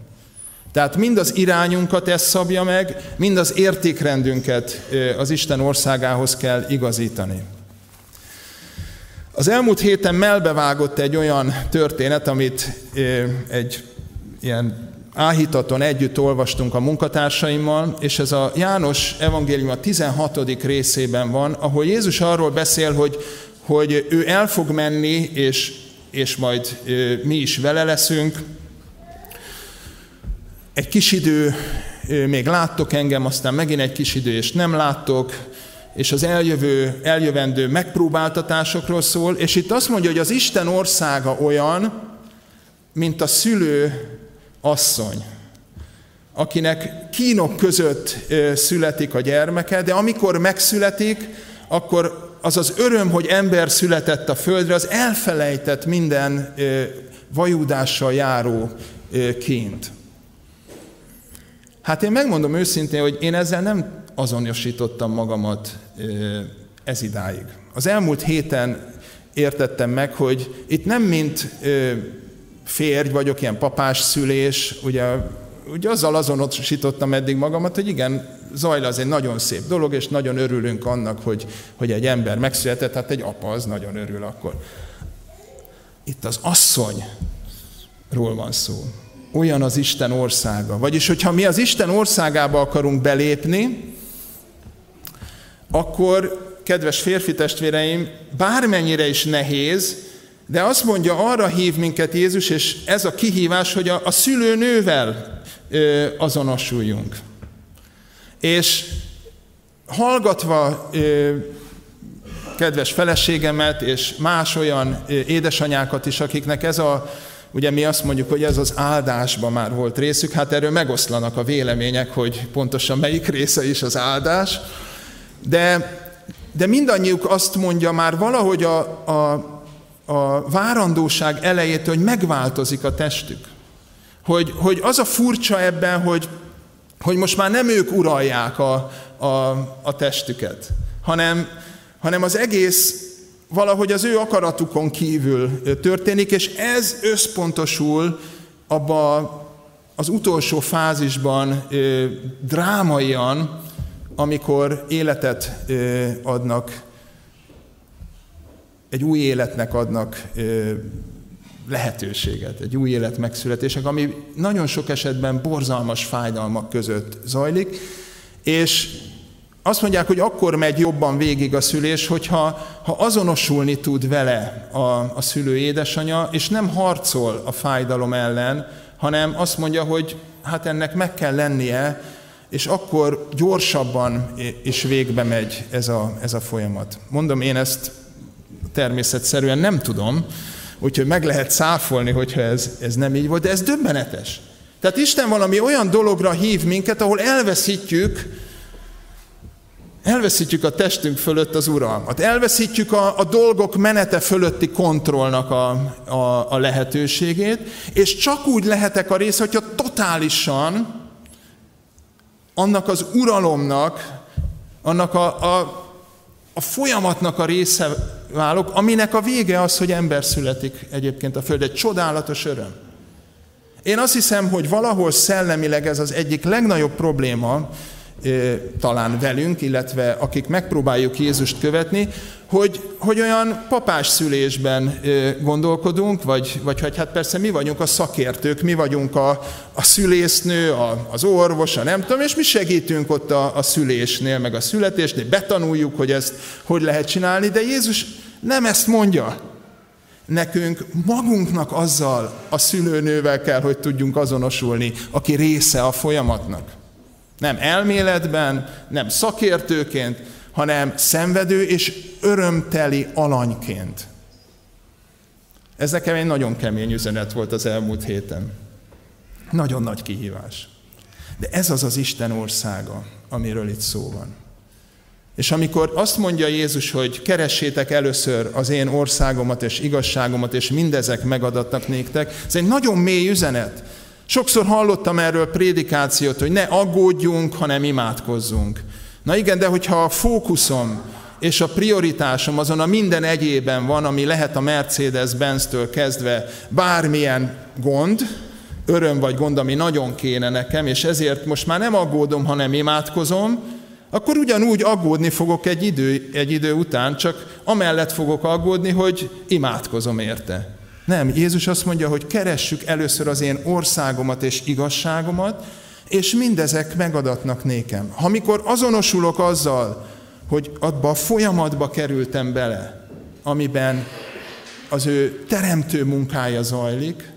Tehát mind az irányunkat ez szabja meg, mind az értékrendünket az Isten országához kell igazítani. Az elmúlt héten melbevágott egy olyan történet, amit egy ilyen áhítaton együtt olvastunk a munkatársaimmal, és ez a János evangélium a 16. részében van, ahol Jézus arról beszél, hogy, hogy ő el fog menni, és, és majd mi is vele leszünk, egy kis idő, még láttok engem, aztán megint egy kis idő, és nem láttok, és az eljövő, eljövendő megpróbáltatásokról szól, és itt azt mondja, hogy az Isten országa olyan, mint a szülő asszony, akinek kínok között születik a gyermeke, de amikor megszületik, akkor az az öröm, hogy ember született a földre, az elfelejtett minden vajudással járó ként. Hát én megmondom őszintén, hogy én ezzel nem azonosítottam magamat ez idáig. Az elmúlt héten értettem meg, hogy itt nem mint férj vagyok, ilyen papás szülés, ugye, ugye azzal azonosítottam eddig magamat, hogy igen, Zajla az egy nagyon szép dolog, és nagyon örülünk annak, hogy, hogy egy ember megszületett, hát egy apa az nagyon örül akkor. Itt az asszonyról van szó. Olyan az Isten országa. Vagyis, hogyha mi az Isten országába akarunk belépni, akkor, kedves férfi testvéreim, bármennyire is nehéz, de azt mondja, arra hív minket Jézus, és ez a kihívás, hogy a, a szülőnővel ö, azonosuljunk. És hallgatva ö, kedves feleségemet, és más olyan ö, édesanyákat is, akiknek ez a, ugye mi azt mondjuk, hogy ez az áldásban már volt részük, hát erről megoszlanak a vélemények, hogy pontosan melyik része is az áldás, de, de mindannyiuk azt mondja már valahogy a, a a várandóság elejétől, hogy megváltozik a testük. Hogy, hogy az a furcsa ebben, hogy, hogy most már nem ők uralják a, a, a testüket, hanem, hanem az egész valahogy az ő akaratukon kívül történik, és ez összpontosul abba az utolsó fázisban drámaian, amikor életet adnak egy új életnek adnak lehetőséget, egy új élet megszületések, ami nagyon sok esetben borzalmas fájdalmak között zajlik, és azt mondják, hogy akkor megy jobban végig a szülés, hogyha ha azonosulni tud vele a, a szülő édesanyja, és nem harcol a fájdalom ellen, hanem azt mondja, hogy hát ennek meg kell lennie, és akkor gyorsabban és végbe megy ez a, ez a folyamat. Mondom, én ezt természetszerűen nem tudom, úgyhogy meg lehet száfolni, hogyha ez, ez nem így volt, de ez döbbenetes. Tehát Isten valami olyan dologra hív minket, ahol elveszítjük, elveszítjük a testünk fölött az uralmat, elveszítjük a, a dolgok menete fölötti kontrollnak a, a, a lehetőségét, és csak úgy lehetek a része, hogyha totálisan annak az uralomnak, annak a, a, a folyamatnak a része válok, aminek a vége az, hogy ember születik egyébként a Föld. Egy csodálatos öröm. Én azt hiszem, hogy valahol szellemileg ez az egyik legnagyobb probléma, talán velünk, illetve akik megpróbáljuk Jézust követni, hogy, hogy olyan papás szülésben gondolkodunk, vagy, vagy hogy hát persze mi vagyunk a szakértők, mi vagyunk a, a szülésznő, a, az orvos, a nem tudom, és mi segítünk ott a, a szülésnél, meg a születésnél, betanuljuk, hogy ezt hogy lehet csinálni, de Jézus nem ezt mondja. Nekünk magunknak azzal a szülőnővel kell, hogy tudjunk azonosulni, aki része a folyamatnak. Nem elméletben, nem szakértőként, hanem szenvedő és örömteli alanyként. Ez nekem egy nagyon kemény üzenet volt az elmúlt héten. Nagyon nagy kihívás. De ez az az Isten országa, amiről itt szó van. És amikor azt mondja Jézus, hogy keressétek először az én országomat és igazságomat, és mindezek megadatnak néktek, ez egy nagyon mély üzenet. Sokszor hallottam erről prédikációt, hogy ne aggódjunk, hanem imádkozzunk. Na igen, de hogyha a fókuszom és a prioritásom azon a minden egyében van, ami lehet a Mercedes-Benz-től kezdve bármilyen gond, öröm vagy gond, ami nagyon kéne nekem, és ezért most már nem aggódom, hanem imádkozom, akkor ugyanúgy aggódni fogok egy idő, egy idő után, csak amellett fogok aggódni, hogy imádkozom érte. Nem, Jézus azt mondja, hogy keressük először az én országomat és igazságomat, és mindezek megadatnak nékem. Ha mikor azonosulok azzal, hogy abba a folyamatba kerültem bele, amiben az ő teremtő munkája zajlik,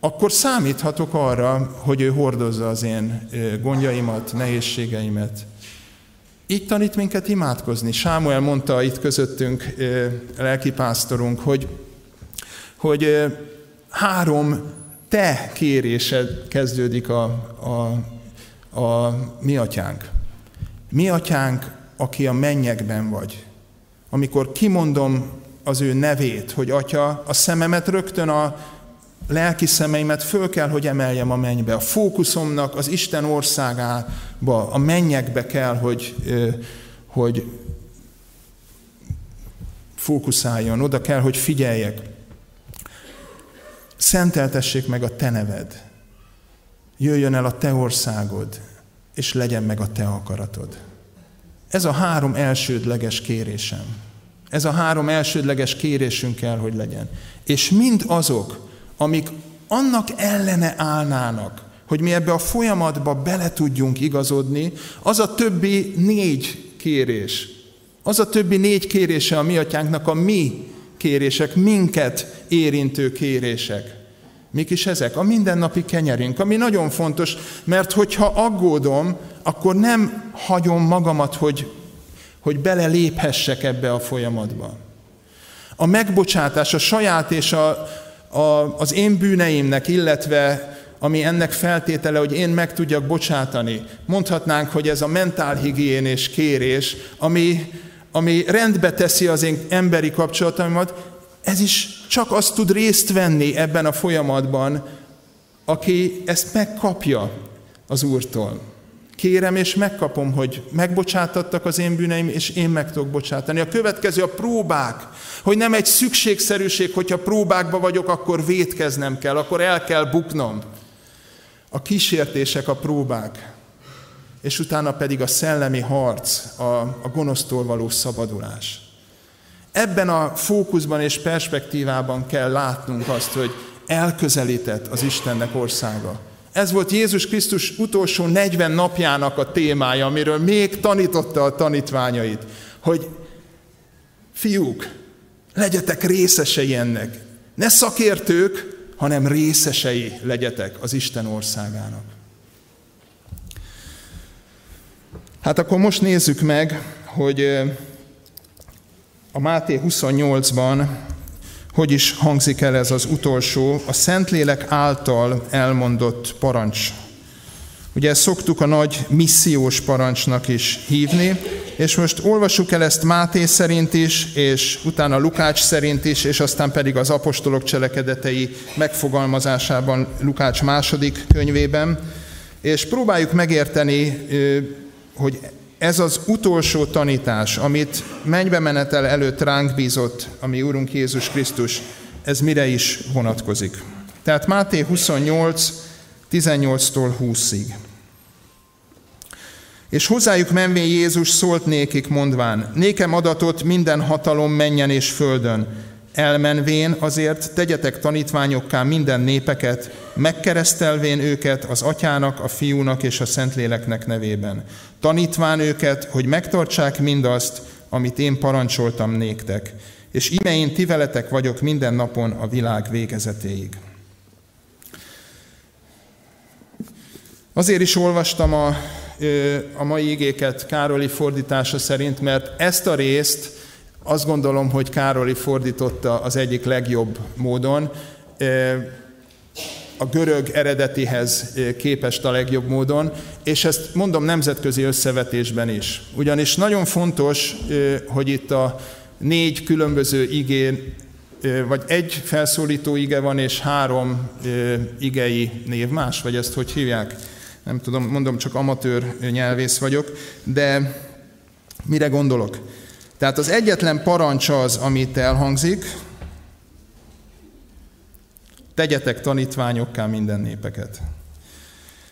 akkor számíthatok arra, hogy ő hordozza az én gondjaimat, nehézségeimet. Így tanít minket imádkozni. Sámuel mondta itt közöttünk lelkipásztorunk, hogy hogy három te kérésed kezdődik a, a, a mi atyánk. Mi atyánk, aki a mennyekben vagy. Amikor kimondom az ő nevét, hogy atya, a szememet rögtön a lelki szemeimet föl kell, hogy emeljem a mennybe. A fókuszomnak az Isten országába, a mennyekbe kell, hogy, hogy fókuszáljon, oda kell, hogy figyeljek. Szenteltessék meg a te neved, jöjjön el a te országod, és legyen meg a te akaratod. Ez a három elsődleges kérésem. Ez a három elsődleges kérésünk kell, hogy legyen. És mind azok, amik annak ellene állnának, hogy mi ebbe a folyamatba bele tudjunk igazodni, az a többi négy kérés, az a többi négy kérése a mi atyánknak a mi kérések, minket érintő kérések. Mik is ezek? A mindennapi kenyerünk, ami nagyon fontos, mert hogyha aggódom, akkor nem hagyom magamat, hogy, hogy beleléphessek ebbe a folyamatba. A megbocsátás, a saját és a, a, az én bűneimnek, illetve ami ennek feltétele, hogy én meg tudjak bocsátani. Mondhatnánk, hogy ez a mentálhigiénés kérés, ami, ami rendbe teszi az én emberi kapcsolataimat, ez is csak azt tud részt venni ebben a folyamatban, aki ezt megkapja az Úrtól. Kérem és megkapom, hogy megbocsátattak az én bűneim, és én meg tudok bocsátani. A következő a próbák, hogy nem egy szükségszerűség, hogyha próbákba vagyok, akkor vétkeznem kell, akkor el kell buknom. A kísértések, a próbák, és utána pedig a szellemi harc, a, a gonosztól való szabadulás. Ebben a fókuszban és perspektívában kell látnunk azt, hogy elközelített az Istennek országa. Ez volt Jézus Krisztus utolsó 40 napjának a témája, amiről még tanította a tanítványait, hogy fiúk, legyetek részesei ennek. Ne szakértők, hanem részesei legyetek az Isten országának. Hát akkor most nézzük meg, hogy a Máté 28-ban hogy is hangzik el ez az utolsó, a Szentlélek által elmondott parancs. Ugye ezt szoktuk a nagy missziós parancsnak is hívni, és most olvassuk el ezt Máté szerint is, és utána Lukács szerint is, és aztán pedig az apostolok cselekedetei megfogalmazásában Lukács második könyvében, és próbáljuk megérteni, hogy ez az utolsó tanítás, amit mennybe menetel előtt ránk bízott, ami Úrunk Jézus Krisztus, ez mire is vonatkozik. Tehát Máté 28, 18-tól 20-ig. És hozzájuk menvén Jézus szólt nékik mondván, nékem adatot minden hatalom menjen és földön, elmenvén azért tegyetek tanítványokká minden népeket, megkeresztelvén őket az atyának, a fiúnak és a szentléleknek nevében. Tanítván őket, hogy megtartsák mindazt, amit én parancsoltam néktek. És ime én ti veletek vagyok minden napon a világ végezetéig. Azért is olvastam a, a mai igéket Károli fordítása szerint, mert ezt a részt azt gondolom, hogy Károli fordította az egyik legjobb módon, a görög eredetihez képest a legjobb módon, és ezt mondom nemzetközi összevetésben is. Ugyanis nagyon fontos, hogy itt a négy különböző igén, vagy egy felszólító ige van, és három igei névmás, vagy ezt hogy hívják? Nem tudom, mondom, csak amatőr nyelvész vagyok, de mire gondolok? Tehát az egyetlen parancs az, amit elhangzik, tegyetek tanítványokká minden népeket.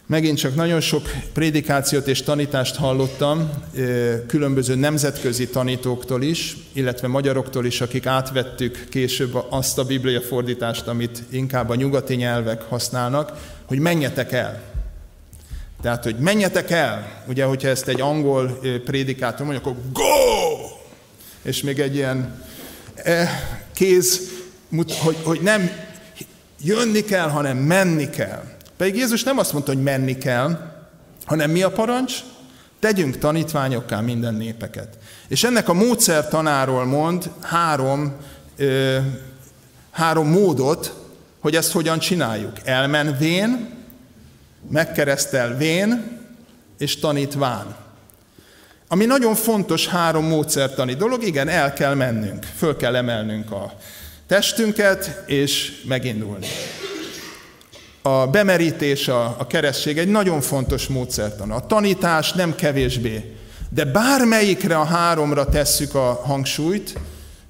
Megint csak nagyon sok prédikációt és tanítást hallottam különböző nemzetközi tanítóktól is, illetve magyaroktól is, akik átvettük később azt a biblia fordítást, amit inkább a nyugati nyelvek használnak, hogy menjetek el. Tehát, hogy menjetek el, ugye, hogyha ezt egy angol prédikátor mondja, akkor go! És még egy ilyen eh, kéz, hogy, hogy nem jönni kell, hanem menni kell. Pedig Jézus nem azt mondta, hogy menni kell, hanem mi a parancs? Tegyünk tanítványokká minden népeket. És ennek a módszer tanáról mond három, ö, három módot, hogy ezt hogyan csináljuk. Elmenvén, megkeresztelvén és tanítván. Ami nagyon fontos három módszertani dolog, igen, el kell mennünk, föl kell emelnünk a testünket, és megindulni. A bemerítés, a, a keresztség egy nagyon fontos módszertan. A tanítás nem kevésbé. De bármelyikre a háromra tesszük a hangsúlyt,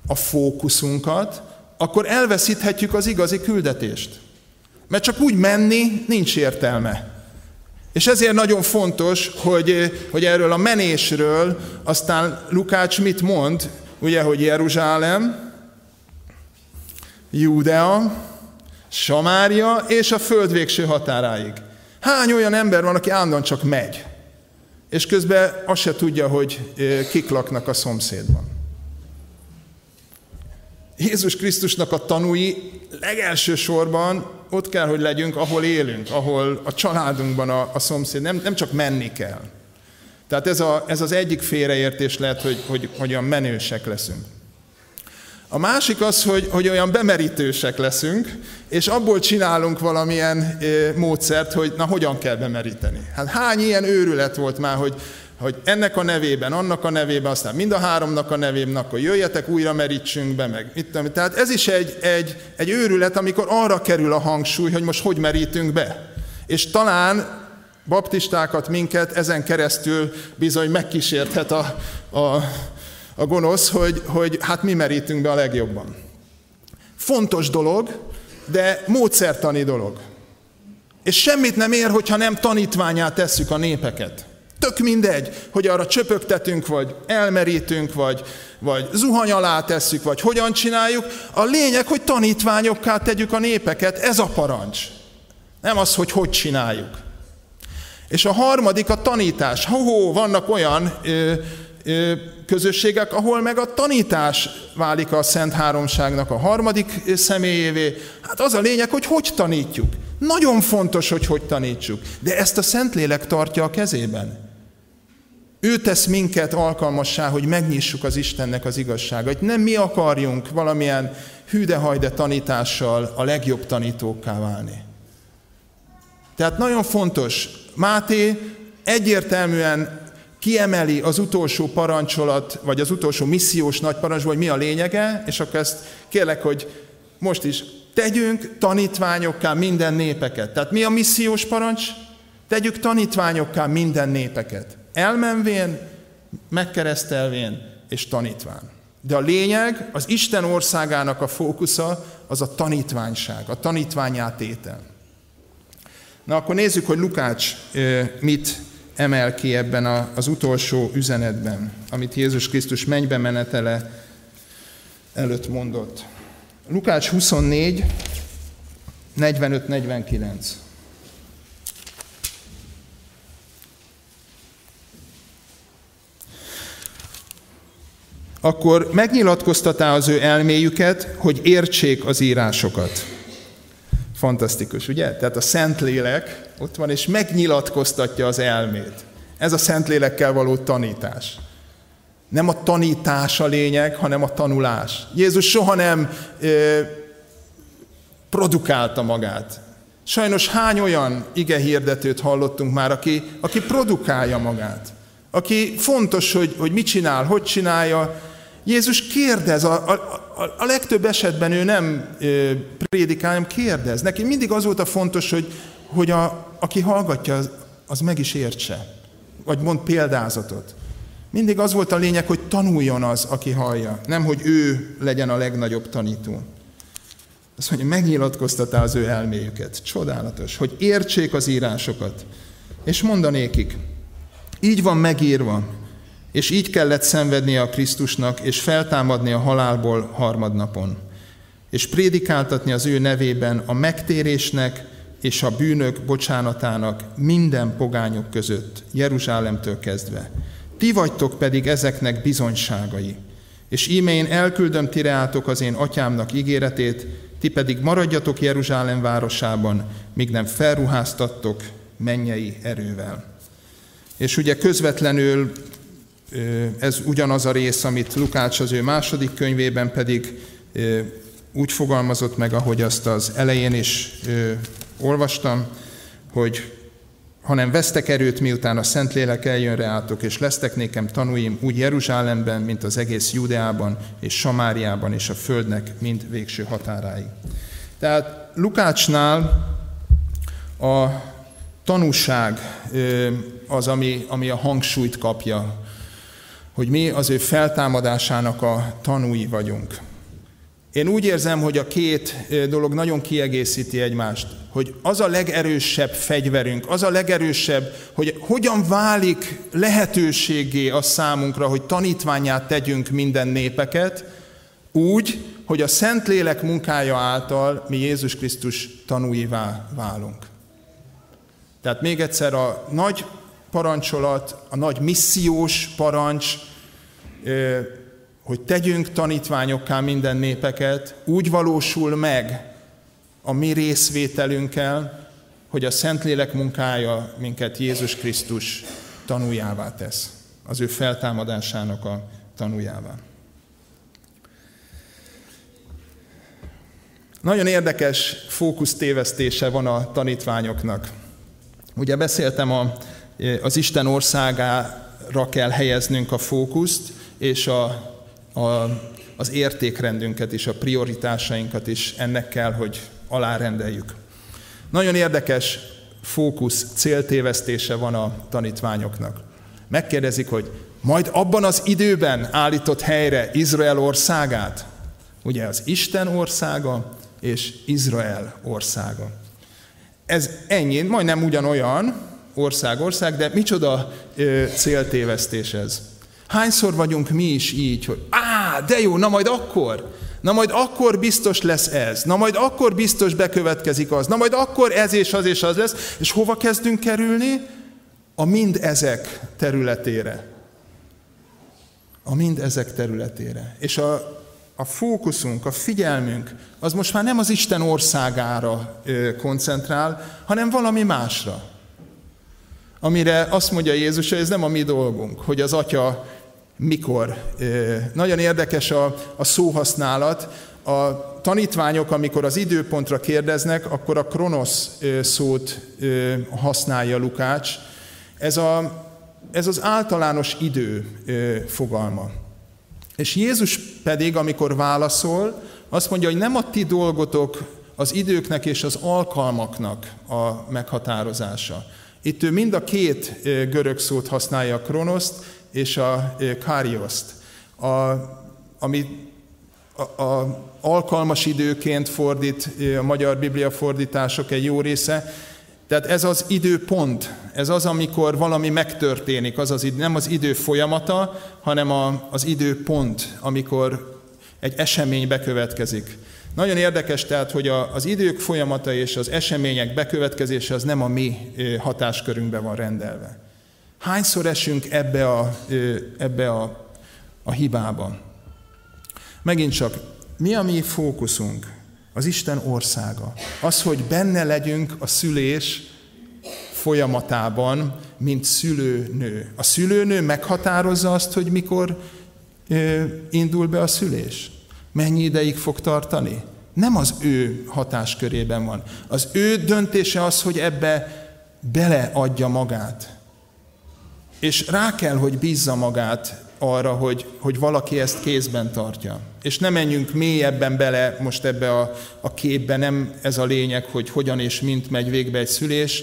a fókuszunkat, akkor elveszíthetjük az igazi küldetést. Mert csak úgy menni nincs értelme. És ezért nagyon fontos, hogy, hogy erről a menésről aztán Lukács mit mond, ugye, hogy Jeruzsálem, Júdea, Samária és a föld végső határáig. Hány olyan ember van, aki állandóan csak megy, és közben azt se tudja, hogy kik laknak a szomszédban. Jézus Krisztusnak a tanúi legelső sorban ott kell, hogy legyünk, ahol élünk, ahol a családunkban a, a szomszéd, nem, nem csak menni kell. Tehát ez, a, ez az egyik félreértés lehet, hogy, hogy, hogy olyan menősek leszünk. A másik az, hogy, hogy olyan bemerítősek leszünk, és abból csinálunk valamilyen e, módszert, hogy na hogyan kell bemeríteni. Hát hány ilyen őrület volt már, hogy, hogy ennek a nevében, annak a nevében, aztán mind a háromnak a nevében, akkor jöjjetek, újra merítsünk be, meg tudom. Tehát ez is egy, egy, egy őrület, amikor arra kerül a hangsúly, hogy most hogy merítünk be. És talán baptistákat, minket ezen keresztül bizony megkísérthet a, a, a gonosz, hogy, hogy hát mi merítünk be a legjobban. Fontos dolog, de módszertani dolog. És semmit nem ér, hogyha nem tanítványát tesszük a népeket. Tök mindegy, hogy arra csöpögtetünk, vagy elmerítünk, vagy, vagy zuhany alá tesszük, vagy hogyan csináljuk. A lényeg, hogy tanítványokká tegyük a népeket, ez a parancs. Nem az, hogy hogy csináljuk. És a harmadik a tanítás. Hó, vannak olyan ö, ö, közösségek, ahol meg a tanítás válik a Szent Háromságnak a harmadik személyévé. Hát az a lényeg, hogy hogy tanítjuk. Nagyon fontos, hogy hogy tanítsuk. De ezt a Szentlélek tartja a kezében. Ő tesz minket alkalmassá, hogy megnyissuk az Istennek az igazságait. Nem mi akarjunk valamilyen hűdehajde tanítással a legjobb tanítókká válni. Tehát nagyon fontos, Máté egyértelműen kiemeli az utolsó parancsolat, vagy az utolsó missziós nagy parancs, hogy mi a lényege, és akkor ezt kérlek, hogy most is tegyünk tanítványokká minden népeket. Tehát mi a missziós parancs? Tegyük tanítványokká minden népeket. Elmenvén, megkeresztelvén és tanítván. De a lényeg, az Isten országának a fókusza, az a tanítványság, a tanítványátétel. Na akkor nézzük, hogy Lukács mit emel ki ebben az utolsó üzenetben, amit Jézus Krisztus mennybe menetele előtt mondott. Lukács 24, 45-49. Akkor megnyilatkoztatá az ő elméjüket, hogy értsék az írásokat. Fantasztikus, ugye? Tehát a Szentlélek ott van, és megnyilatkoztatja az elmét. Ez a Szentlélekkel való tanítás. Nem a tanítás a lényeg, hanem a tanulás. Jézus soha nem ö, produkálta magát. Sajnos hány olyan ige hirdetőt hallottunk már, aki, aki produkálja magát. Aki fontos, hogy, hogy mit csinál, hogy csinálja. Jézus kérdez, a, a, a, legtöbb esetben ő nem ö, prédikál, hanem kérdez. Neki mindig az volt a fontos, hogy, hogy a, aki hallgatja, az, az meg is értse. Vagy mond példázatot. Mindig az volt a lényeg, hogy tanuljon az, aki hallja, nem hogy ő legyen a legnagyobb tanító. Azt mondja, megnyilatkoztatá az ő elméjüket. Csodálatos, hogy értsék az írásokat. És mondanékik, így van megírva, és így kellett szenvednie a Krisztusnak, és feltámadni a halálból harmadnapon, és prédikáltatni az ő nevében a megtérésnek és a bűnök bocsánatának minden pogányok között, Jeruzsálemtől kezdve. Ti vagytok pedig ezeknek bizonyságai. És íme én elküldöm tireátok az én atyámnak ígéretét, ti pedig maradjatok Jeruzsálem városában, míg nem felruháztattok mennyei erővel. És ugye közvetlenül ez ugyanaz a rész, amit Lukács az ő második könyvében pedig úgy fogalmazott meg, ahogy azt az elején is olvastam, hogy hanem vesztek erőt, miután a Szentlélek eljön reátok, és lesztek nékem tanúim úgy Jeruzsálemben, mint az egész Judeában és Samáriában és a földnek mind végső határáig. Tehát Lukácsnál a tanúság az, ami, ami a hangsúlyt kapja, hogy mi az ő feltámadásának a tanúi vagyunk. Én úgy érzem, hogy a két dolog nagyon kiegészíti egymást, hogy az a legerősebb fegyverünk, az a legerősebb, hogy hogyan válik lehetőségé a számunkra, hogy tanítványát tegyünk minden népeket, úgy, hogy a Szentlélek munkája által mi Jézus Krisztus tanúivá válunk. Tehát még egyszer a nagy parancsolat, a nagy missziós parancs, hogy tegyünk tanítványokká minden népeket, úgy valósul meg a mi részvételünkkel, hogy a Szentlélek munkája minket Jézus Krisztus tanuljává tesz, az ő feltámadásának a tanuljává. Nagyon érdekes fókusztévesztése van a tanítványoknak. Ugye beszéltem, a, az Isten országára kell helyeznünk a fókuszt, és a, a, az értékrendünket és a prioritásainkat is ennek kell, hogy alárendeljük. Nagyon érdekes fókusz, céltévesztése van a tanítványoknak. Megkérdezik, hogy majd abban az időben állított helyre Izrael országát, ugye az Isten országa és Izrael országa. Ez ennyi, majdnem ugyanolyan ország, ország, de micsoda ö, céltévesztés ez. Hányszor vagyunk mi is így, hogy á, de jó, na majd akkor, na majd akkor biztos lesz ez, na majd akkor biztos bekövetkezik az, na majd akkor ez és az és az lesz, és hova kezdünk kerülni? A mind ezek területére. A mind ezek területére. És a, a fókuszunk, a figyelmünk, az most már nem az Isten országára koncentrál, hanem valami másra. Amire azt mondja Jézus, hogy ez nem a mi dolgunk, hogy az Atya mikor. Nagyon érdekes a, a szóhasználat. A tanítványok, amikor az időpontra kérdeznek, akkor a kronosz szót használja Lukács. Ez, a, ez az általános idő fogalma. És Jézus pedig, amikor válaszol, azt mondja, hogy nem a ti dolgotok az időknek és az alkalmaknak a meghatározása. Itt ő mind a két görög szót használja, a kronoszt és a kárioszt, a, ami a, a alkalmas időként fordít a magyar biblia fordítások egy jó része, tehát ez az időpont, ez az, amikor valami megtörténik, az az, nem az idő folyamata, hanem a, az időpont, amikor egy esemény bekövetkezik. Nagyon érdekes tehát, hogy az idők folyamata és az események bekövetkezése az nem a mi hatáskörünkben van rendelve. Hányszor esünk ebbe a, ebbe a, a hibába? Megint csak, mi a mi fókuszunk? Az Isten országa. Az, hogy benne legyünk a szülés folyamatában, mint szülőnő. A szülőnő meghatározza azt, hogy mikor indul be a szülés. Mennyi ideig fog tartani? Nem az ő hatáskörében van. Az ő döntése az, hogy ebbe beleadja magát. És rá kell, hogy bízza magát arra, hogy, hogy valaki ezt kézben tartja. És ne menjünk mélyebben bele most ebbe a, a képbe, nem ez a lényeg, hogy hogyan és mint megy végbe egy szülés,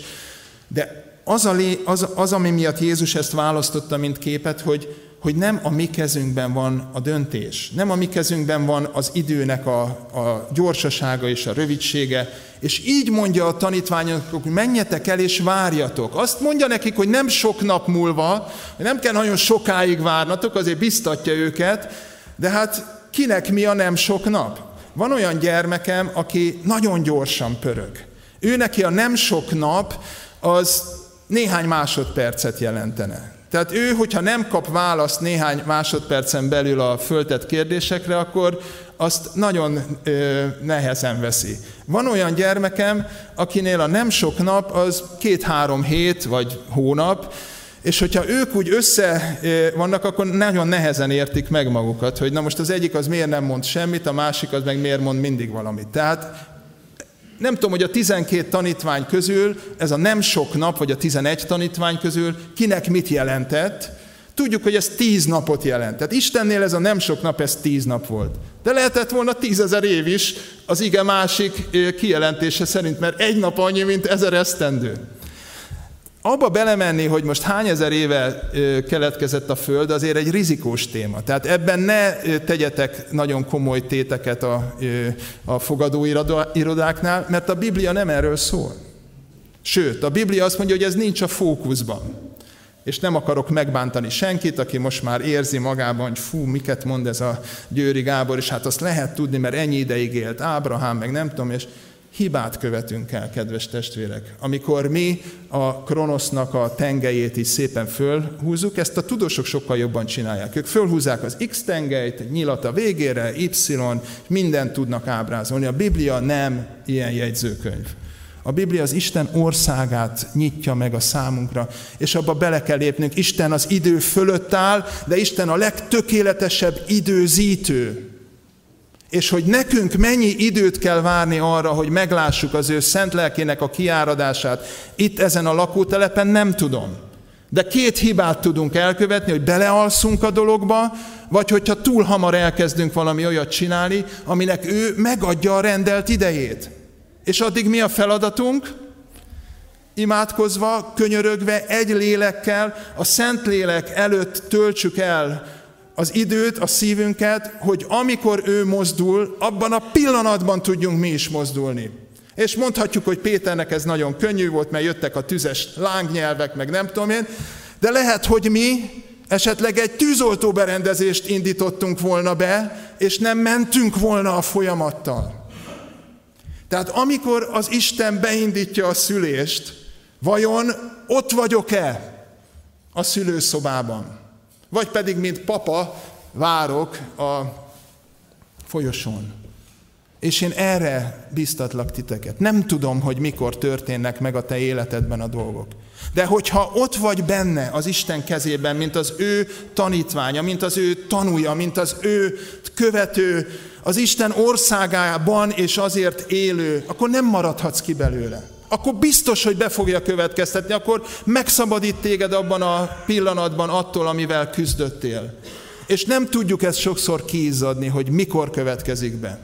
de az, a lé, az, az, ami miatt Jézus ezt választotta, mint képet, hogy, hogy nem a mi kezünkben van a döntés, nem a mi kezünkben van az időnek a, a gyorsasága és a rövidsége, és így mondja a tanítványoknak, hogy menjetek el és várjatok. Azt mondja nekik, hogy nem sok nap múlva, nem kell nagyon sokáig várnatok, azért biztatja őket, de hát kinek mi a nem sok nap? Van olyan gyermekem, aki nagyon gyorsan pörög. Ő neki a nem sok nap, az néhány másodpercet jelentene. Tehát ő, hogyha nem kap választ néhány másodpercen belül a föltett kérdésekre, akkor azt nagyon ö, nehezen veszi. Van olyan gyermekem, akinél a nem sok nap az két-három hét vagy hónap, és hogyha ők úgy össze vannak, akkor nagyon nehezen értik meg magukat, hogy na most az egyik az miért nem mond semmit, a másik az meg miért mond mindig valamit. Tehát nem tudom, hogy a 12 tanítvány közül, ez a nem sok nap, vagy a 11 tanítvány közül kinek mit jelentett. Tudjuk, hogy ez 10 napot jelentett. Istennél ez a nem sok nap, ez 10 nap volt. De lehetett volna tízezer év is az ige másik kijelentése szerint, mert egy nap annyi, mint ezer esztendő. Abba belemenni, hogy most hány ezer éve keletkezett a Föld, azért egy rizikós téma. Tehát ebben ne tegyetek nagyon komoly téteket a, a fogadóirodáknál, mert a Biblia nem erről szól. Sőt, a Biblia azt mondja, hogy ez nincs a fókuszban. És nem akarok megbántani senkit, aki most már érzi magában, hogy fú, miket mond ez a Győri Gábor, és hát azt lehet tudni, mert ennyi ideig élt Ábrahám, meg nem tudom, és hibát követünk el, kedves testvérek. Amikor mi a Kronosznak a tengelyét így szépen fölhúzzuk, ezt a tudósok sokkal jobban csinálják. Ők fölhúzzák az X tengelyt, nyilat a végére, Y, mindent tudnak ábrázolni. A Biblia nem ilyen jegyzőkönyv. A Biblia az Isten országát nyitja meg a számunkra, és abba bele kell lépnünk. Isten az idő fölött áll, de Isten a legtökéletesebb időzítő. És hogy nekünk mennyi időt kell várni arra, hogy meglássuk az ő szent lelkének a kiáradását itt ezen a lakótelepen, nem tudom. De két hibát tudunk elkövetni, hogy belealszunk a dologba, vagy hogyha túl hamar elkezdünk valami olyat csinálni, aminek ő megadja a rendelt idejét. És addig mi a feladatunk? Imádkozva, könyörögve, egy lélekkel, a Szent Lélek előtt töltsük el az időt, a szívünket, hogy amikor ő mozdul, abban a pillanatban tudjunk mi is mozdulni. És mondhatjuk, hogy Péternek ez nagyon könnyű volt, mert jöttek a tüzes lángnyelvek, meg nem tudom én, de lehet, hogy mi esetleg egy tűzoltó berendezést indítottunk volna be, és nem mentünk volna a folyamattal. Tehát amikor az Isten beindítja a szülést, vajon ott vagyok-e a szülőszobában? Vagy pedig, mint papa, várok a folyosón. És én erre biztatlak titeket. Nem tudom, hogy mikor történnek meg a te életedben a dolgok. De hogyha ott vagy benne az Isten kezében, mint az ő tanítványa, mint az ő tanúja, mint az ő követő, az Isten országában és azért élő, akkor nem maradhatsz ki belőle. Akkor biztos, hogy be fogja következtetni, akkor megszabadít téged abban a pillanatban attól, amivel küzdöttél. És nem tudjuk ezt sokszor kiizzadni, hogy mikor következik be.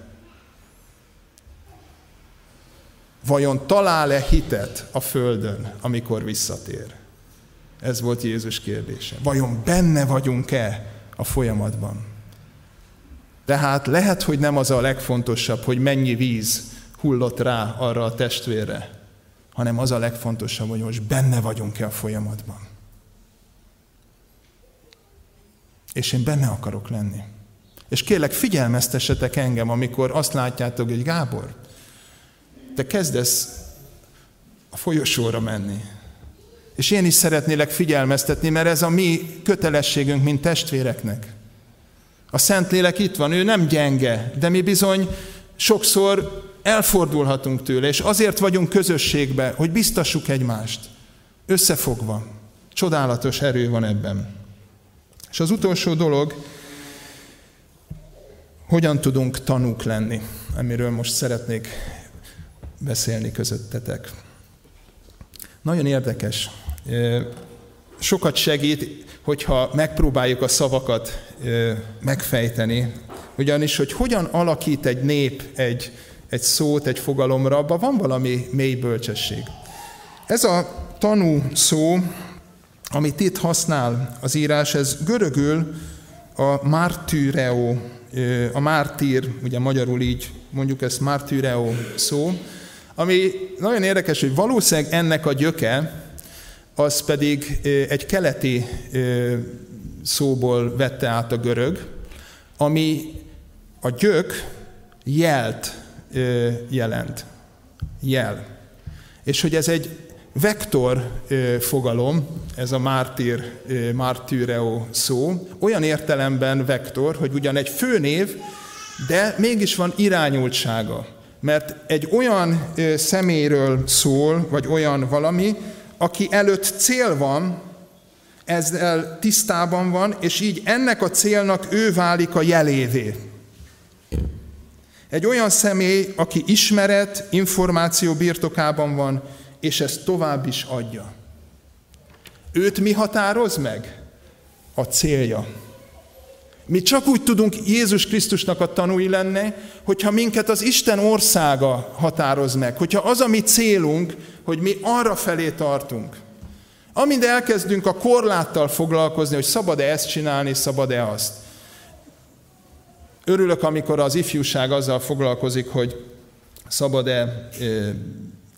Vajon talál-e hitet a Földön, amikor visszatér? Ez volt Jézus kérdése. Vajon benne vagyunk-e a folyamatban? Tehát lehet, hogy nem az a legfontosabb, hogy mennyi víz hullott rá arra a testvérre, hanem az a legfontosabb, hogy most benne vagyunk-e a folyamatban. És én benne akarok lenni. És kérlek, figyelmeztessetek engem, amikor azt látjátok, hogy Gábor, te kezdesz a folyosóra menni. És én is szeretnélek figyelmeztetni, mert ez a mi kötelességünk, mint testvéreknek. A Szentlélek itt van, ő nem gyenge, de mi bizony sokszor elfordulhatunk tőle, és azért vagyunk közösségbe, hogy biztassuk egymást. Összefogva. Csodálatos erő van ebben. És az utolsó dolog, hogyan tudunk tanúk lenni, amiről most szeretnék beszélni közöttetek. Nagyon érdekes. Sokat segít, hogyha megpróbáljuk a szavakat megfejteni, ugyanis, hogy hogyan alakít egy nép egy, egy szót, egy fogalomra, abban van valami mély bölcsesség. Ez a tanú szó, amit itt használ az írás, ez görögül a martyreo, a mártír, ugye magyarul így mondjuk ezt martyreo szó, ami nagyon érdekes, hogy valószínűleg ennek a gyöke, az pedig egy keleti szóból vette át a görög, ami a gyök jelt jelent. Jel. És hogy ez egy vektor fogalom, ez a mártír, mártíreo szó, olyan értelemben vektor, hogy ugyan egy főnév, de mégis van irányultsága. Mert egy olyan személyről szól, vagy olyan valami, aki előtt cél van, ezzel tisztában van, és így ennek a célnak ő válik a jelévé. Egy olyan személy, aki ismeret, információ birtokában van, és ezt tovább is adja. Őt mi határoz meg? A célja. Mi csak úgy tudunk Jézus Krisztusnak a tanúi lenni, hogyha minket az Isten országa határoz meg, hogyha az a mi célunk, hogy mi arra felé tartunk. Amint elkezdünk a korláttal foglalkozni, hogy szabad-e ezt csinálni, szabad-e azt. Örülök, amikor az ifjúság azzal foglalkozik, hogy szabad-e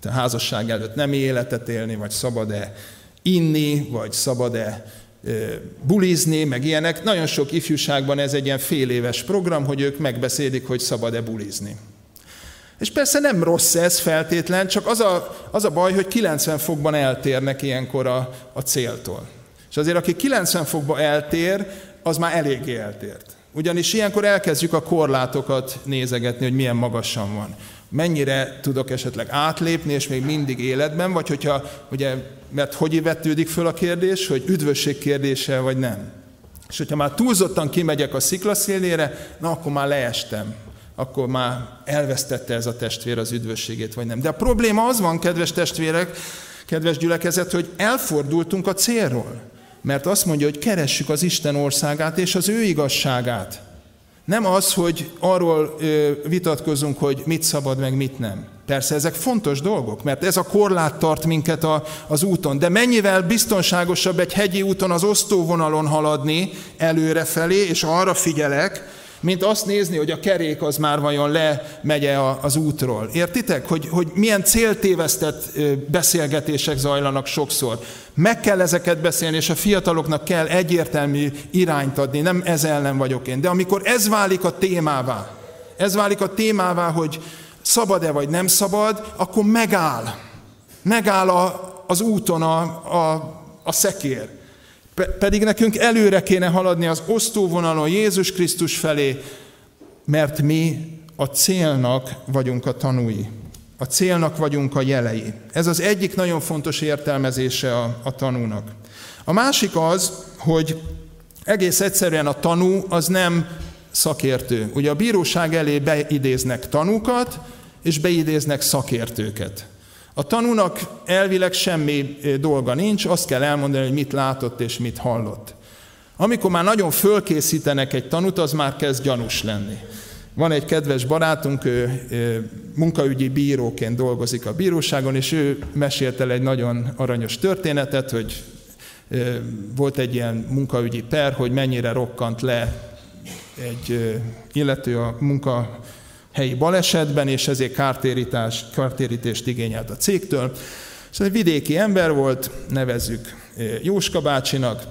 házasság előtt nem életet élni, vagy szabad-e inni, vagy szabad-e bulizni, meg ilyenek. Nagyon sok ifjúságban ez egy ilyen fél éves program, hogy ők megbeszélik, hogy szabad-e bulizni. És persze nem rossz ez feltétlen, csak az a, az a baj, hogy 90 fokban eltérnek ilyenkor a, a céltól. És azért, aki 90 fokba eltér, az már eléggé eltért. Ugyanis ilyenkor elkezdjük a korlátokat nézegetni, hogy milyen magasan van. Mennyire tudok esetleg átlépni, és még mindig életben, vagy hogyha, ugye, mert hogy vetődik föl a kérdés, hogy üdvösség kérdése, vagy nem. És hogyha már túlzottan kimegyek a sziklaszélére, na akkor már leestem, akkor már elvesztette ez a testvér az üdvösségét, vagy nem. De a probléma az van, kedves testvérek, kedves gyülekezet, hogy elfordultunk a célról. Mert azt mondja, hogy keressük az Isten országát és az ő igazságát. Nem az, hogy arról vitatkozunk, hogy mit szabad, meg mit nem. Persze ezek fontos dolgok, mert ez a korlát tart minket a, az úton. De mennyivel biztonságosabb egy hegyi úton az osztóvonalon haladni előrefelé, és arra figyelek, mint azt nézni, hogy a kerék az már vajon lemegy az útról. Értitek, hogy, hogy milyen céltévesztett beszélgetések zajlanak sokszor. Meg kell ezeket beszélni, és a fiataloknak kell egyértelmű irányt adni, nem ez ellen vagyok én. De amikor ez válik a témává, ez válik a témává, hogy szabad-e vagy nem szabad, akkor megáll. Megáll a, az úton a, a, a szekér. Pedig nekünk előre kéne haladni az osztóvonalon Jézus Krisztus felé, mert mi a célnak vagyunk a tanúi. A célnak vagyunk a jelei. Ez az egyik nagyon fontos értelmezése a, a tanúnak. A másik az, hogy egész egyszerűen a tanú az nem szakértő. Ugye a bíróság elé beidéznek tanúkat, és beidéznek szakértőket. A tanúnak elvileg semmi dolga nincs, azt kell elmondani, hogy mit látott és mit hallott. Amikor már nagyon fölkészítenek egy tanút, az már kezd gyanús lenni. Van egy kedves barátunk, ő munkaügyi bíróként dolgozik a bíróságon, és ő mesélt el egy nagyon aranyos történetet, hogy volt egy ilyen munkaügyi per, hogy mennyire rokkant le egy illető a munka helyi balesetben, és ezért kártérítás, kártérítést igényelt a cégtől. És egy vidéki ember volt, nevezzük Jóska bácsinak,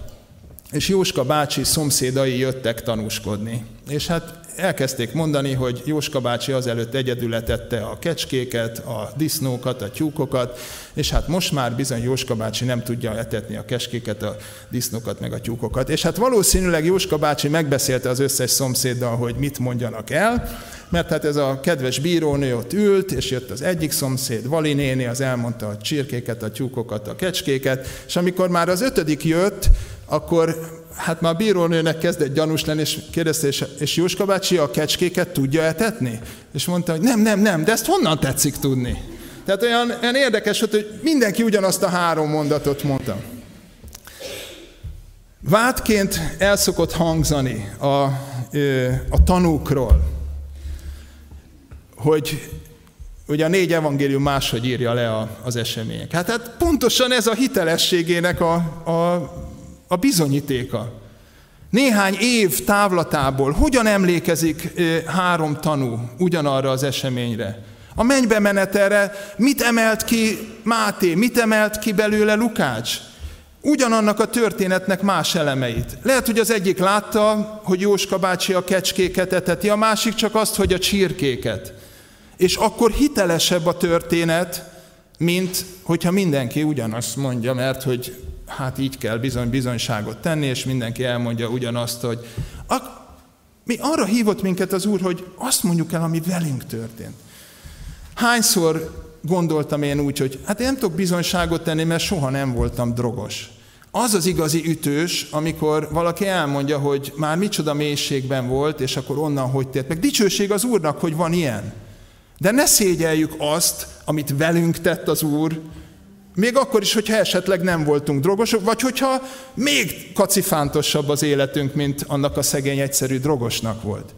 és Jóska bácsi szomszédai jöttek tanúskodni. És hát elkezdték mondani, hogy Jóska bácsi azelőtt egyedül etette a kecskéket, a disznókat, a tyúkokat, és hát most már bizony Jóska bácsi nem tudja etetni a kecskéket, a disznókat, meg a tyúkokat. És hát valószínűleg Jóska bácsi megbeszélte az összes szomszéddal, hogy mit mondjanak el, mert hát ez a kedves bírónő ott ült, és jött az egyik szomszéd, Vali néni, az elmondta a csirkéket, a tyúkokat, a kecskéket, és amikor már az ötödik jött, akkor hát már a bírónőnek kezdett gyanús lenni, és kérdezte, és, Jóska bácsi a kecskéket tudja etetni? És mondta, hogy nem, nem, nem, de ezt honnan tetszik tudni? Tehát olyan, olyan érdekes volt, hogy mindenki ugyanazt a három mondatot mondta. Vádként el szokott hangzani a, a tanúkról, hogy ugye a négy evangélium máshogy írja le az események. Hát, hát pontosan ez a hitelességének a, a, a bizonyítéka. Néhány év távlatából hogyan emlékezik három tanú ugyanarra az eseményre? A mennybe menetelre mit emelt ki Máté, mit emelt ki belőle Lukács? Ugyanannak a történetnek más elemeit. Lehet, hogy az egyik látta, hogy Jóska bácsi a kecskéket eteti, a másik csak azt, hogy a csirkéket. És akkor hitelesebb a történet, mint hogyha mindenki ugyanazt mondja, mert hogy hát így kell bizony bizonyságot tenni, és mindenki elmondja ugyanazt, hogy a, mi arra hívott minket az Úr, hogy azt mondjuk el, ami velünk történt. Hányszor gondoltam én úgy, hogy hát én nem tudok bizonyságot tenni, mert soha nem voltam drogos. Az az igazi ütős, amikor valaki elmondja, hogy már micsoda mélységben volt, és akkor onnan hogy tért meg. Dicsőség az Úrnak, hogy van ilyen. De ne szégyeljük azt, amit velünk tett az Úr, még akkor is, hogyha esetleg nem voltunk drogosok, vagy hogyha még kacifántosabb az életünk, mint annak a szegény egyszerű drogosnak volt.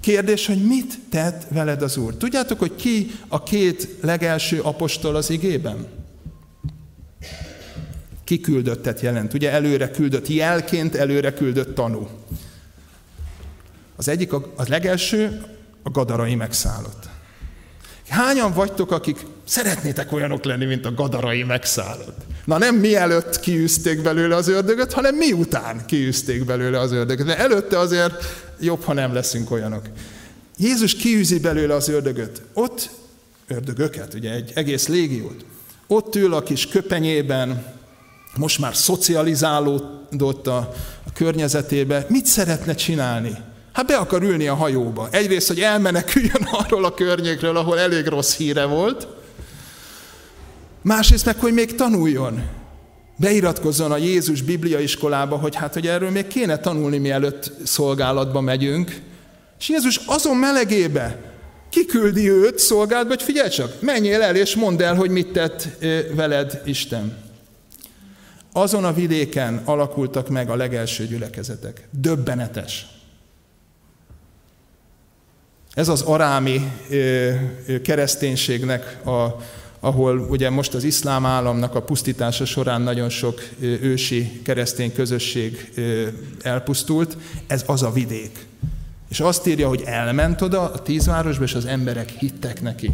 Kérdés, hogy mit tett veled az Úr? Tudjátok, hogy ki a két legelső apostol az igében? Kiküldöttet jelent. Ugye előre küldött jelként, előre küldött tanú. Az egyik, a, a legelső, a gadarai megszállott. Hányan vagytok, akik szeretnétek olyanok lenni, mint a gadarai megszállott? Na nem mielőtt kiűzték belőle az ördögöt, hanem miután kiűzték belőle az ördögöt. De előtte azért jobb, ha nem leszünk olyanok. Jézus kiűzi belőle az ördögöt. Ott ördögöket, ugye egy egész légiót. Ott ül a kis köpenyében, most már szocializálódott a, a környezetébe. Mit szeretne csinálni? Hát be akar ülni a hajóba. Egyrészt, hogy elmeneküljön <laughs> arról a környékről, ahol elég rossz híre volt. Másrészt meg, hogy még tanuljon. Beiratkozzon a Jézus Biblia iskolába, hogy hát, hogy erről még kéne tanulni, mielőtt szolgálatba megyünk. És Jézus azon melegébe kiküldi őt szolgálatba, hogy figyelj csak, menjél el és mondd el, hogy mit tett veled Isten. Azon a vidéken alakultak meg a legelső gyülekezetek. Döbbenetes. Ez az arámi kereszténységnek, a, ahol ugye most az iszlám államnak a pusztítása során nagyon sok ősi keresztény közösség elpusztult, ez az a vidék. És azt írja, hogy elment oda a tízvárosba, és az emberek hittek neki.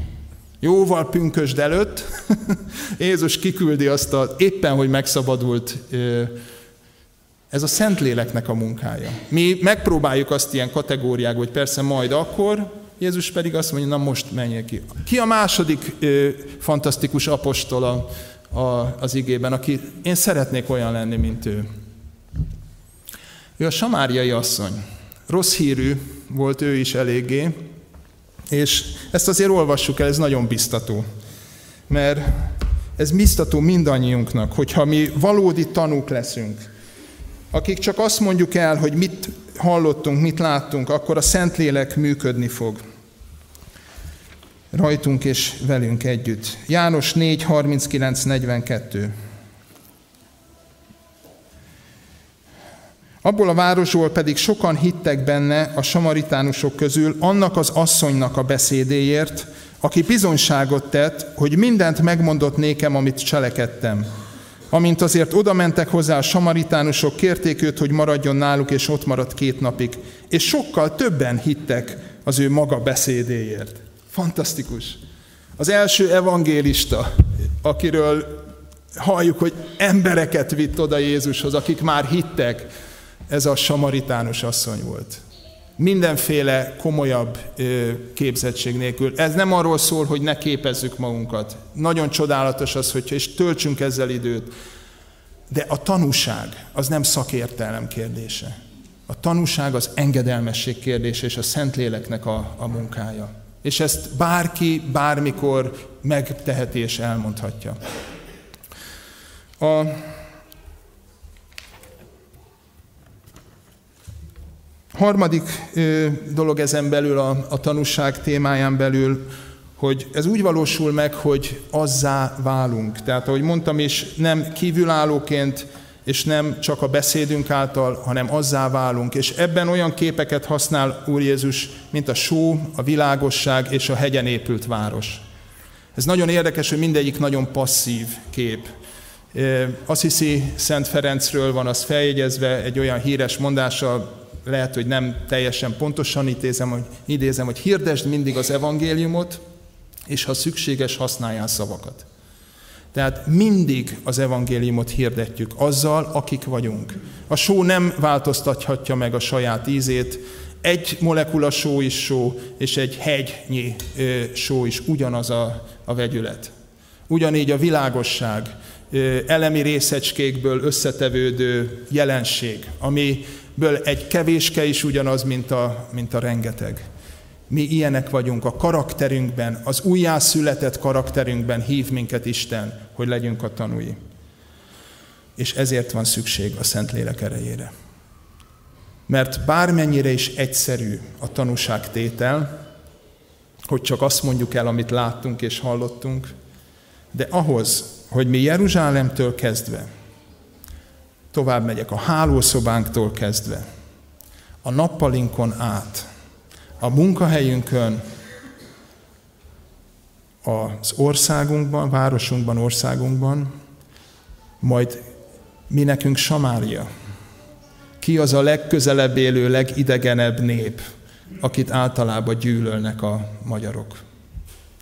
Jóval pünkösd előtt <laughs> Jézus kiküldi azt a éppen, hogy megszabadult ez a Szentléleknek a munkája. Mi megpróbáljuk azt ilyen kategóriák, hogy persze majd akkor, Jézus pedig azt mondja, na most menjél ki. Ki a második ö, fantasztikus apostol a, az igében, aki én szeretnék olyan lenni, mint ő. Ő a samáriai asszony. Rossz hírű volt ő is eléggé, és ezt azért olvassuk el, ez nagyon biztató. Mert ez biztató mindannyiunknak, hogyha mi valódi tanúk leszünk, akik csak azt mondjuk el, hogy mit hallottunk, mit láttunk, akkor a Szentlélek működni fog. Rajtunk és velünk együtt. János 4, 39, 42. Abból a városból pedig sokan hittek benne a samaritánusok közül annak az asszonynak a beszédéért, aki bizonyságot tett, hogy mindent megmondott nékem, amit cselekedtem. Amint azért oda mentek hozzá a samaritánusok, kérték őt, hogy maradjon náluk, és ott maradt két napig. És sokkal többen hittek az ő maga beszédéért. Fantasztikus. Az első evangélista, akiről halljuk, hogy embereket vitt oda Jézushoz, akik már hittek, ez a samaritánus asszony volt. Mindenféle komolyabb képzettség nélkül. Ez nem arról szól, hogy ne képezzük magunkat. Nagyon csodálatos az, hogyha és töltsünk ezzel időt. De a tanúság az nem szakértelem kérdése. A tanúság az engedelmesség kérdése és a Szentléleknek a, a munkája. És ezt bárki, bármikor megteheti és elmondhatja. A Harmadik dolog ezen belül, a, a tanúság témáján belül, hogy ez úgy valósul meg, hogy azzá válunk. Tehát, ahogy mondtam is, nem kívülállóként, és nem csak a beszédünk által, hanem azzá válunk. És ebben olyan képeket használ Úr Jézus, mint a só, a világosság és a hegyen épült város. Ez nagyon érdekes, hogy mindegyik nagyon passzív kép. Azt hiszi Szent Ferencről van az feljegyezve egy olyan híres mondása, lehet, hogy nem teljesen pontosan idézem, hogy, idézem, hogy hirdesd mindig az evangéliumot, és ha szükséges, használjál szavakat. Tehát mindig az evangéliumot hirdetjük azzal, akik vagyunk. A só nem változtathatja meg a saját ízét, egy molekula só is só, és egy hegynyi só is ugyanaz a, a vegyület. Ugyanígy a világosság, elemi részecskékből összetevődő jelenség, amiből egy kevéske is ugyanaz, mint a, mint a rengeteg. Mi ilyenek vagyunk a karakterünkben, az újjászületett karakterünkben hív minket Isten, hogy legyünk a tanúi. És ezért van szükség a Szentlélek erejére. Mert bármennyire is egyszerű a tanúságtétel, hogy csak azt mondjuk el, amit láttunk és hallottunk, de ahhoz, hogy mi Jeruzsálemtől kezdve, tovább megyek a hálószobánktól kezdve, a nappalinkon át, a munkahelyünkön, az országunkban, városunkban, országunkban, majd mi nekünk Samária. Ki az a legközelebb élő, legidegenebb nép, akit általában gyűlölnek a magyarok?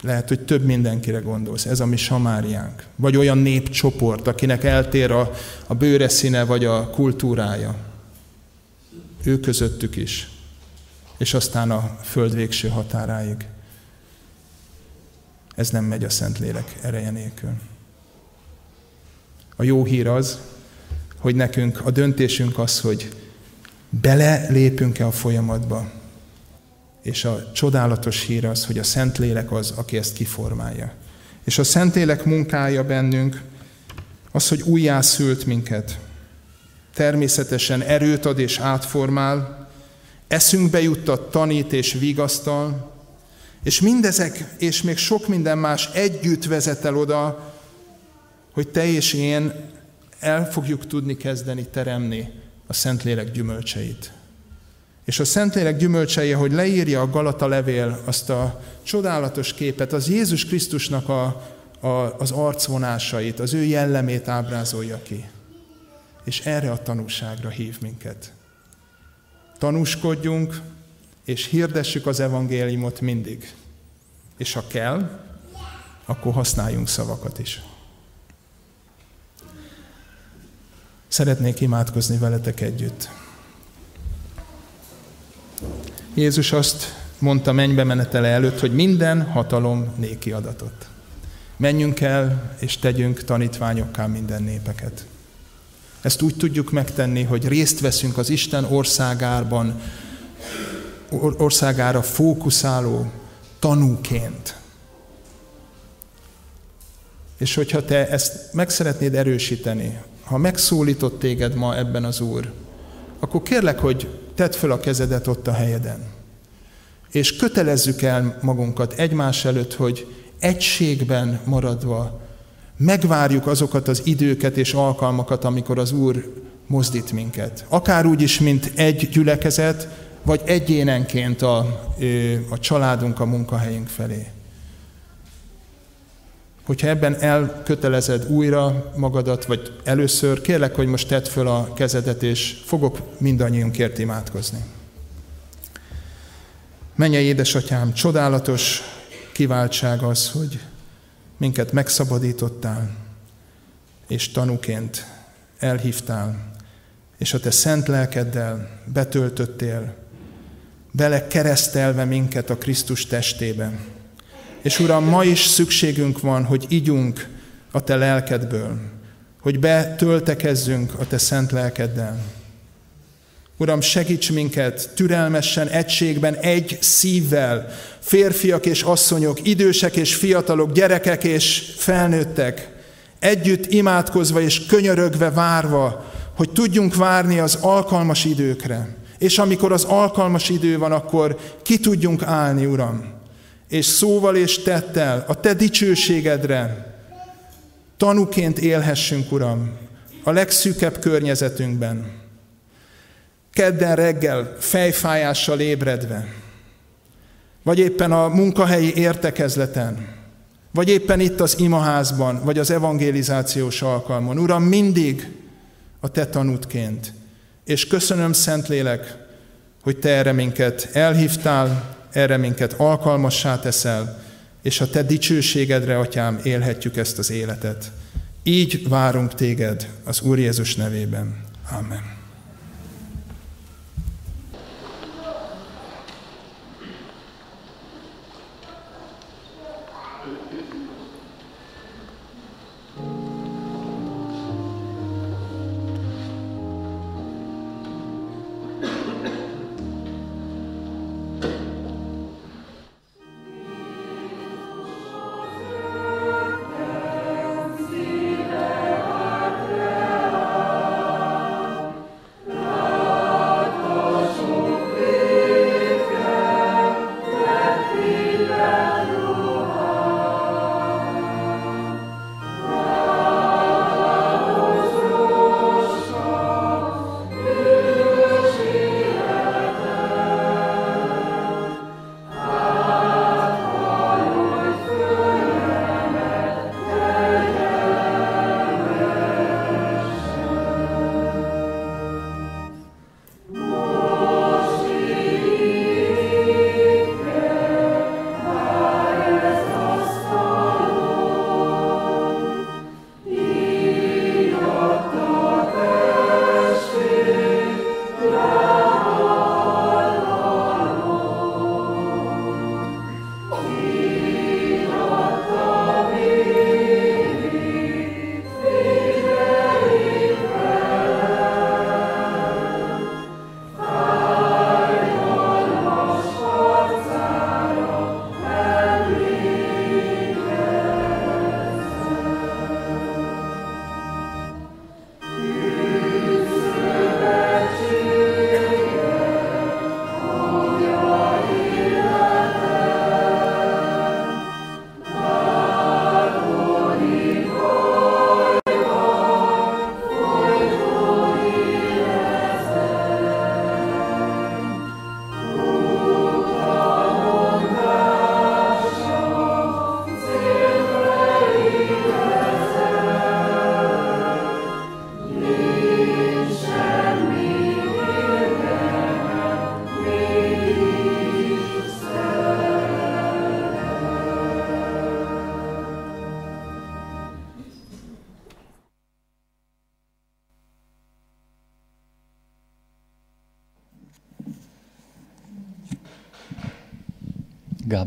Lehet, hogy több mindenkire gondolsz. Ez a mi Samáriánk. Vagy olyan népcsoport, akinek eltér a, a bőre színe, vagy a kultúrája. Ő közöttük is. És aztán a föld végső határáig. Ez nem megy a Szentlélek ereje nélkül. A jó hír az, hogy nekünk a döntésünk az, hogy belelépünk-e a folyamatba, és a csodálatos hír az, hogy a Szentlélek az, aki ezt kiformálja. És a Szentlélek munkája bennünk az, hogy újjászült minket. Természetesen erőt ad és átformál, eszünkbe juttat, tanít és vigasztal, és mindezek, és még sok minden más együtt vezet el oda, hogy te és én el fogjuk tudni kezdeni teremni a Szentlélek gyümölcseit. És a Szentlélek gyümölcsei, hogy leírja a Galata levél azt a csodálatos képet, az Jézus Krisztusnak a, a, az arcvonásait, az ő jellemét ábrázolja ki. És erre a tanúságra hív minket. Tanúskodjunk, és hirdessük az evangéliumot mindig. És ha kell, akkor használjunk szavakat is. Szeretnék imádkozni veletek együtt. Jézus azt mondta mennybe menetele előtt, hogy minden hatalom néki adatot. Menjünk el, és tegyünk tanítványokká minden népeket. Ezt úgy tudjuk megtenni, hogy részt veszünk az Isten országában, országára fókuszáló tanúként. És hogyha te ezt meg szeretnéd erősíteni, ha megszólított téged ma ebben az Úr, akkor kérlek, hogy tedd föl a kezedet ott a helyeden. És kötelezzük el magunkat egymás előtt, hogy egységben maradva megvárjuk azokat az időket és alkalmakat, amikor az Úr mozdít minket. Akár úgy is, mint egy gyülekezet, vagy egyénenként a, a családunk, a munkahelyünk felé. Hogyha ebben elkötelezed újra magadat, vagy először, kérlek, hogy most tedd föl a kezedet, és fogok mindannyiunkért imádkozni. Menje édesatyám, csodálatos kiváltság az, hogy minket megszabadítottál, és tanúként elhívtál, és a te szent lelkeddel betöltöttél, bele keresztelve minket a Krisztus testébe. És Uram, ma is szükségünk van, hogy igyunk a Te lelkedből, hogy betöltekezzünk a Te szent lelkeddel. Uram, segíts minket türelmesen, egységben, egy szívvel, férfiak és asszonyok, idősek és fiatalok, gyerekek és felnőttek, együtt imádkozva és könyörögve várva, hogy tudjunk várni az alkalmas időkre. És amikor az alkalmas idő van, akkor ki tudjunk állni, Uram és szóval és tettel a Te dicsőségedre tanuként élhessünk, Uram, a legszűkebb környezetünkben. Kedden reggel fejfájással ébredve, vagy éppen a munkahelyi értekezleten, vagy éppen itt az imaházban, vagy az evangelizációs alkalmon. Uram, mindig a Te tanútként. És köszönöm, Szentlélek, hogy Te erre minket elhívtál, erre minket alkalmassá teszel, és a Te dicsőségedre, Atyám, élhetjük ezt az életet. Így várunk Téged az Úr Jézus nevében. Amen.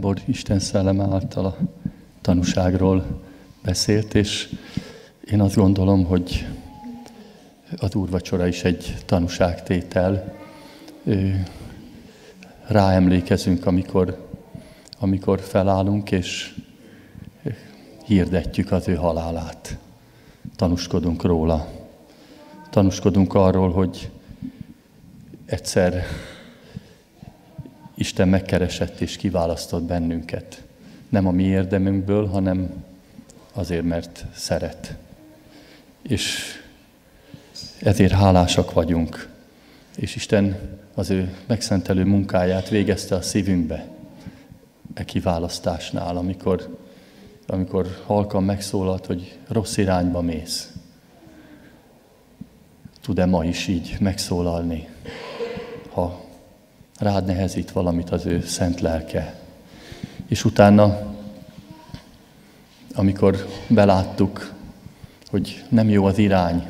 Gábor Isten szelleme által a tanúságról beszélt, és én azt gondolom, hogy az úrvacsora is egy tanúságtétel. Ráemlékezünk, amikor, amikor felállunk, és hirdetjük az ő halálát. Tanúskodunk róla. Tanúskodunk arról, hogy egyszer Isten megkeresett és kiválasztott bennünket. Nem a mi érdemünkből, hanem azért, mert szeret. És ezért hálásak vagyunk. És Isten az ő megszentelő munkáját végezte a szívünkbe, e kiválasztásnál, amikor, amikor halkan megszólalt, hogy rossz irányba mész. Tud-e ma is így megszólalni, ha rád nehezít valamit az ő szent lelke. És utána, amikor beláttuk, hogy nem jó az irány,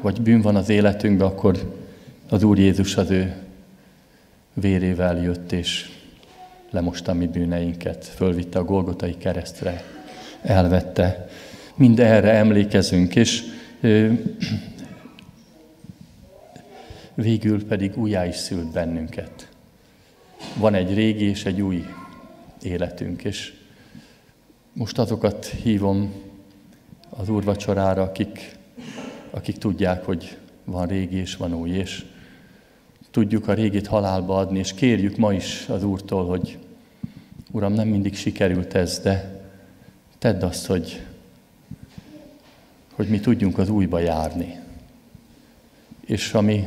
vagy bűn van az életünkben, akkor az Úr Jézus az ő vérével jött, és lemosta mi bűneinket, fölvitte a Golgotai keresztre, elvette. Mind erre emlékezünk, és végül pedig újjá is szült bennünket. Van egy régi és egy új életünk, és most azokat hívom az úrvacsorára, akik, akik tudják, hogy van régi és van új, és tudjuk a régit halálba adni, és kérjük ma is az Úrtól, hogy Uram, nem mindig sikerült ez, de tedd azt, hogy, hogy mi tudjunk az újba járni. És ami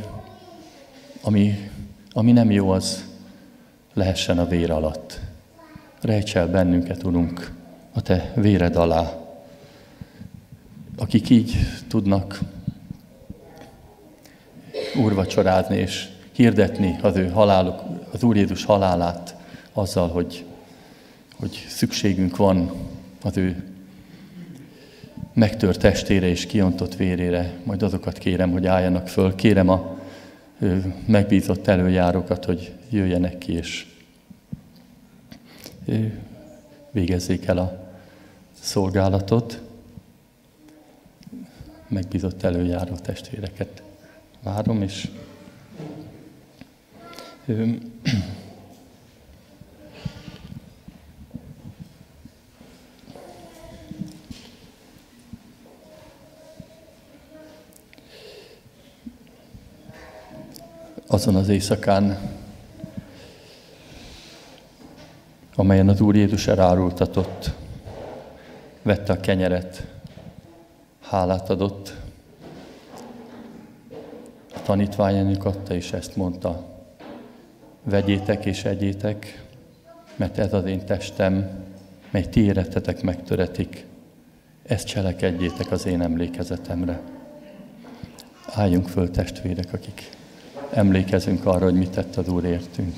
ami, ami nem jó, az lehessen a vér alatt. Rejts el bennünket, Urunk, a Te véred alá. Akik így tudnak úrvacsorázni és hirdetni az ő haláluk, az Úr Jézus halálát azzal, hogy, hogy szükségünk van az ő megtört testére és kiontott vérére, majd azokat kérem, hogy álljanak föl. Kérem a megbízott előjárókat, hogy jöjjenek ki, és végezzék el a szolgálatot. Megbízott előjáró testvéreket várom, és azon az éjszakán, amelyen az Úr Jézus elárultatott, vette a kenyeret, hálát adott, a tanítványának adta, és ezt mondta, vegyétek és egyétek, mert ez az én testem, mely ti érettetek megtöretik, ezt cselekedjétek az én emlékezetemre. Álljunk föl testvérek, akik emlékezünk arra, hogy mit tett az Úr értünk.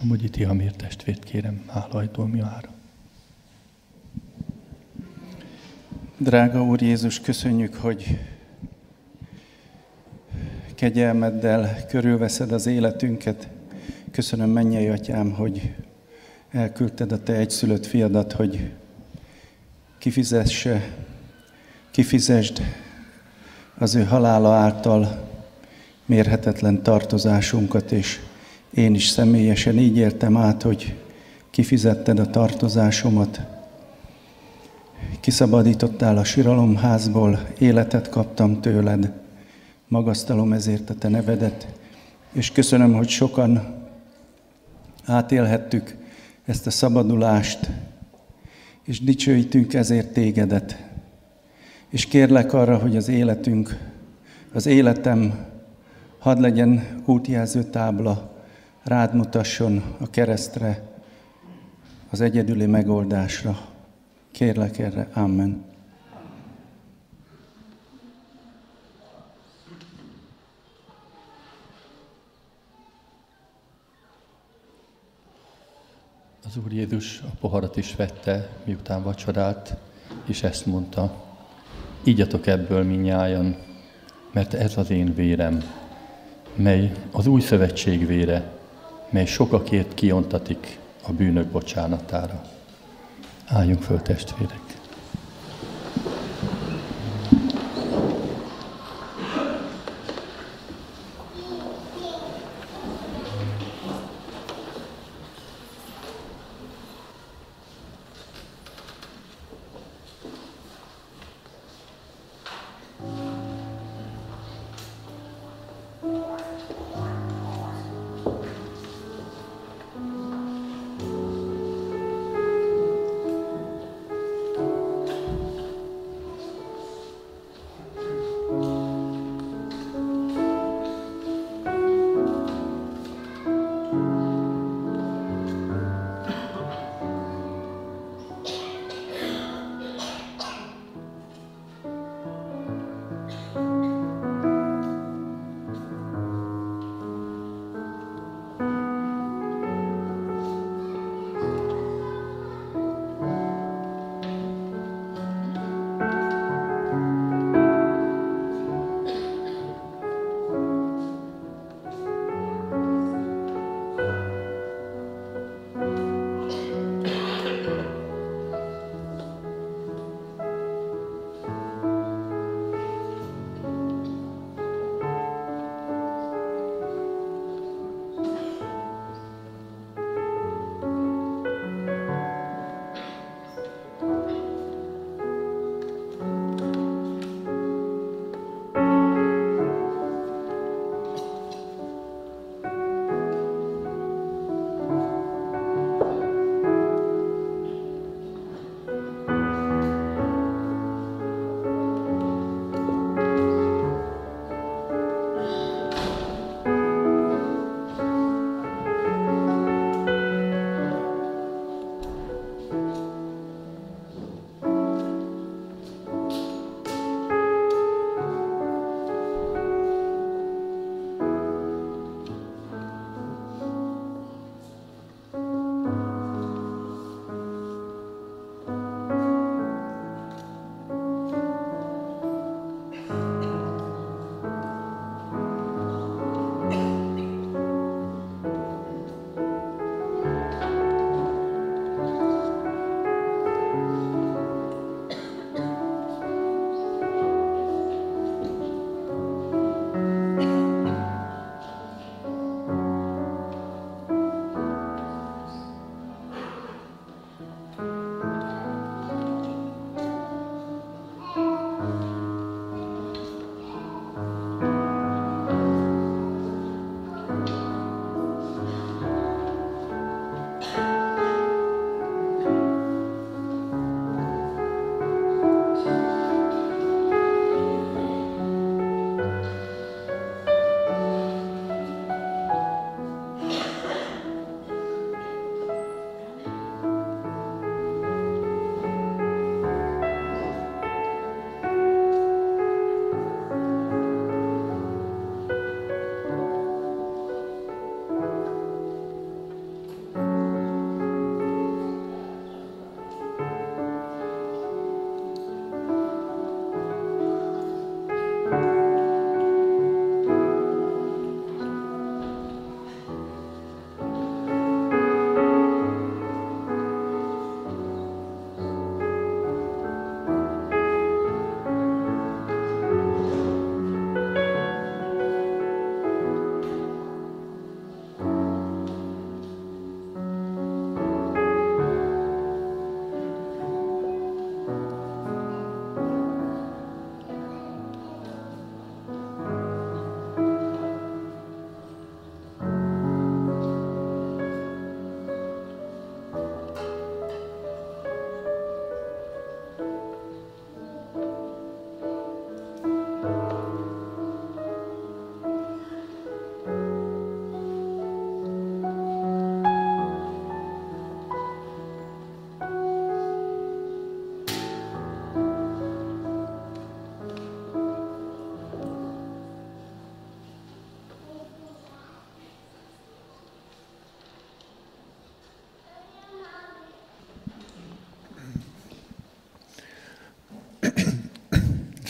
Somogyi Tihamér testvért kérem, hálajtól mi ára. Drága Úr Jézus, köszönjük, hogy kegyelmeddel körülveszed az életünket. Köszönöm, mennyei atyám, hogy elküldted a te egyszülött fiadat, hogy kifizesse, kifizesd az ő halála által mérhetetlen tartozásunkat, és én is személyesen így értem át, hogy kifizetted a tartozásomat, kiszabadítottál a síralomházból, életet kaptam tőled, magasztalom ezért a te nevedet, és köszönöm, hogy sokan átélhettük ezt a szabadulást, és dicsőítünk ezért tégedet. És kérlek arra, hogy az életünk, az életem hadd legyen útjelző tábla, rád mutasson a keresztre, az egyedüli megoldásra. Kérlek erre, Amen. Az Úr Jézus a poharat is vette, miután vacsorált, és ezt mondta, ígyatok ebből minnyájan, mert ez az én vérem, mely az új szövetség vére, mely sokakért kiontatik a bűnök bocsánatára. Álljunk föl, testvérek!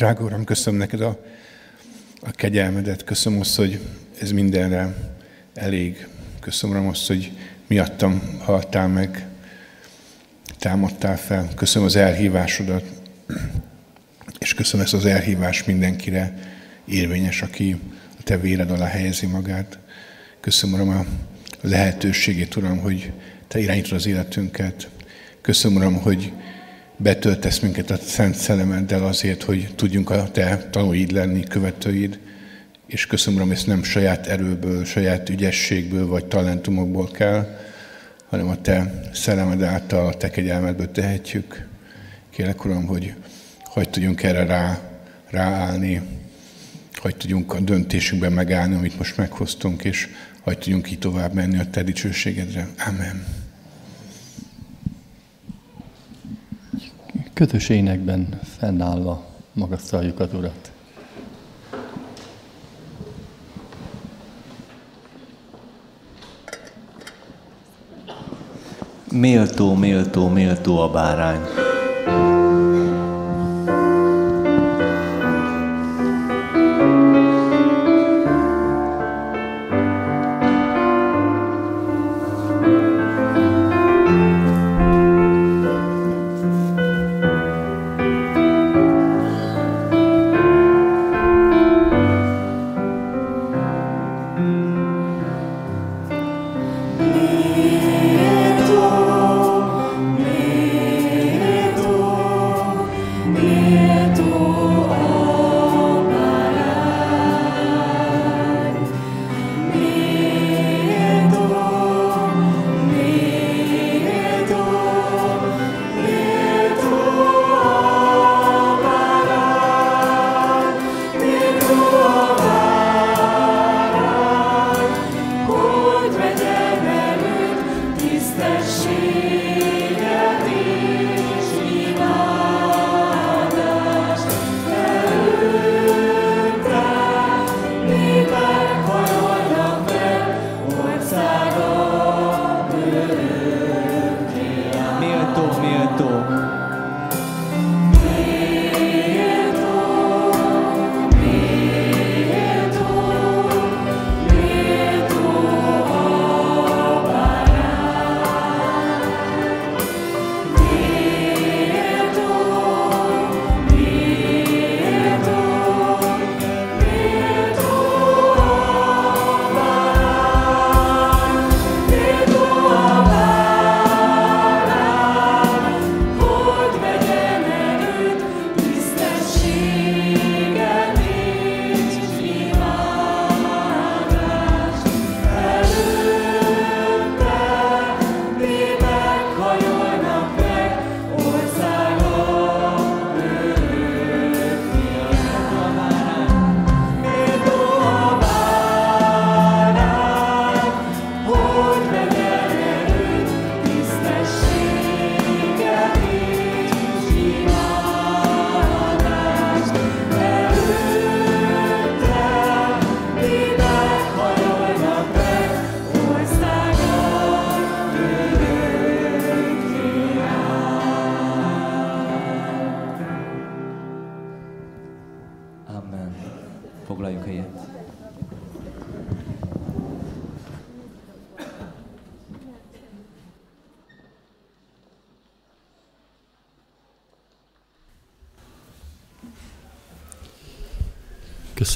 Drága Uram, köszönöm neked a, a kegyelmedet, köszönöm azt, hogy ez mindenre elég. Köszönöm Uram azt, hogy miattam haltál meg, támadtál fel. Köszönöm az elhívásodat, és köszönöm ezt az elhívást mindenkire érvényes, aki a te véred alá helyezi magát. Köszönöm Uram a lehetőségét, Uram, hogy te irányítod az életünket. Köszönöm Uram, hogy betöltesz minket a Szent Szellemeddel azért, hogy tudjunk a Te tanúid lenni, követőid, és köszönöm, Uram, ezt nem saját erőből, saját ügyességből vagy talentumokból kell, hanem a Te szellemed által, a Te kegyelmedből tehetjük. Kérlek, Uram, hogy hogy tudjunk erre rá, ráállni, hogy tudjunk a döntésünkben megállni, amit most meghoztunk, és hogy tudjunk így tovább menni a Te dicsőségedre. Amen. Kötös énekben fennállva magasztaljuk az Urat. Méltó, méltó, méltó a bárány.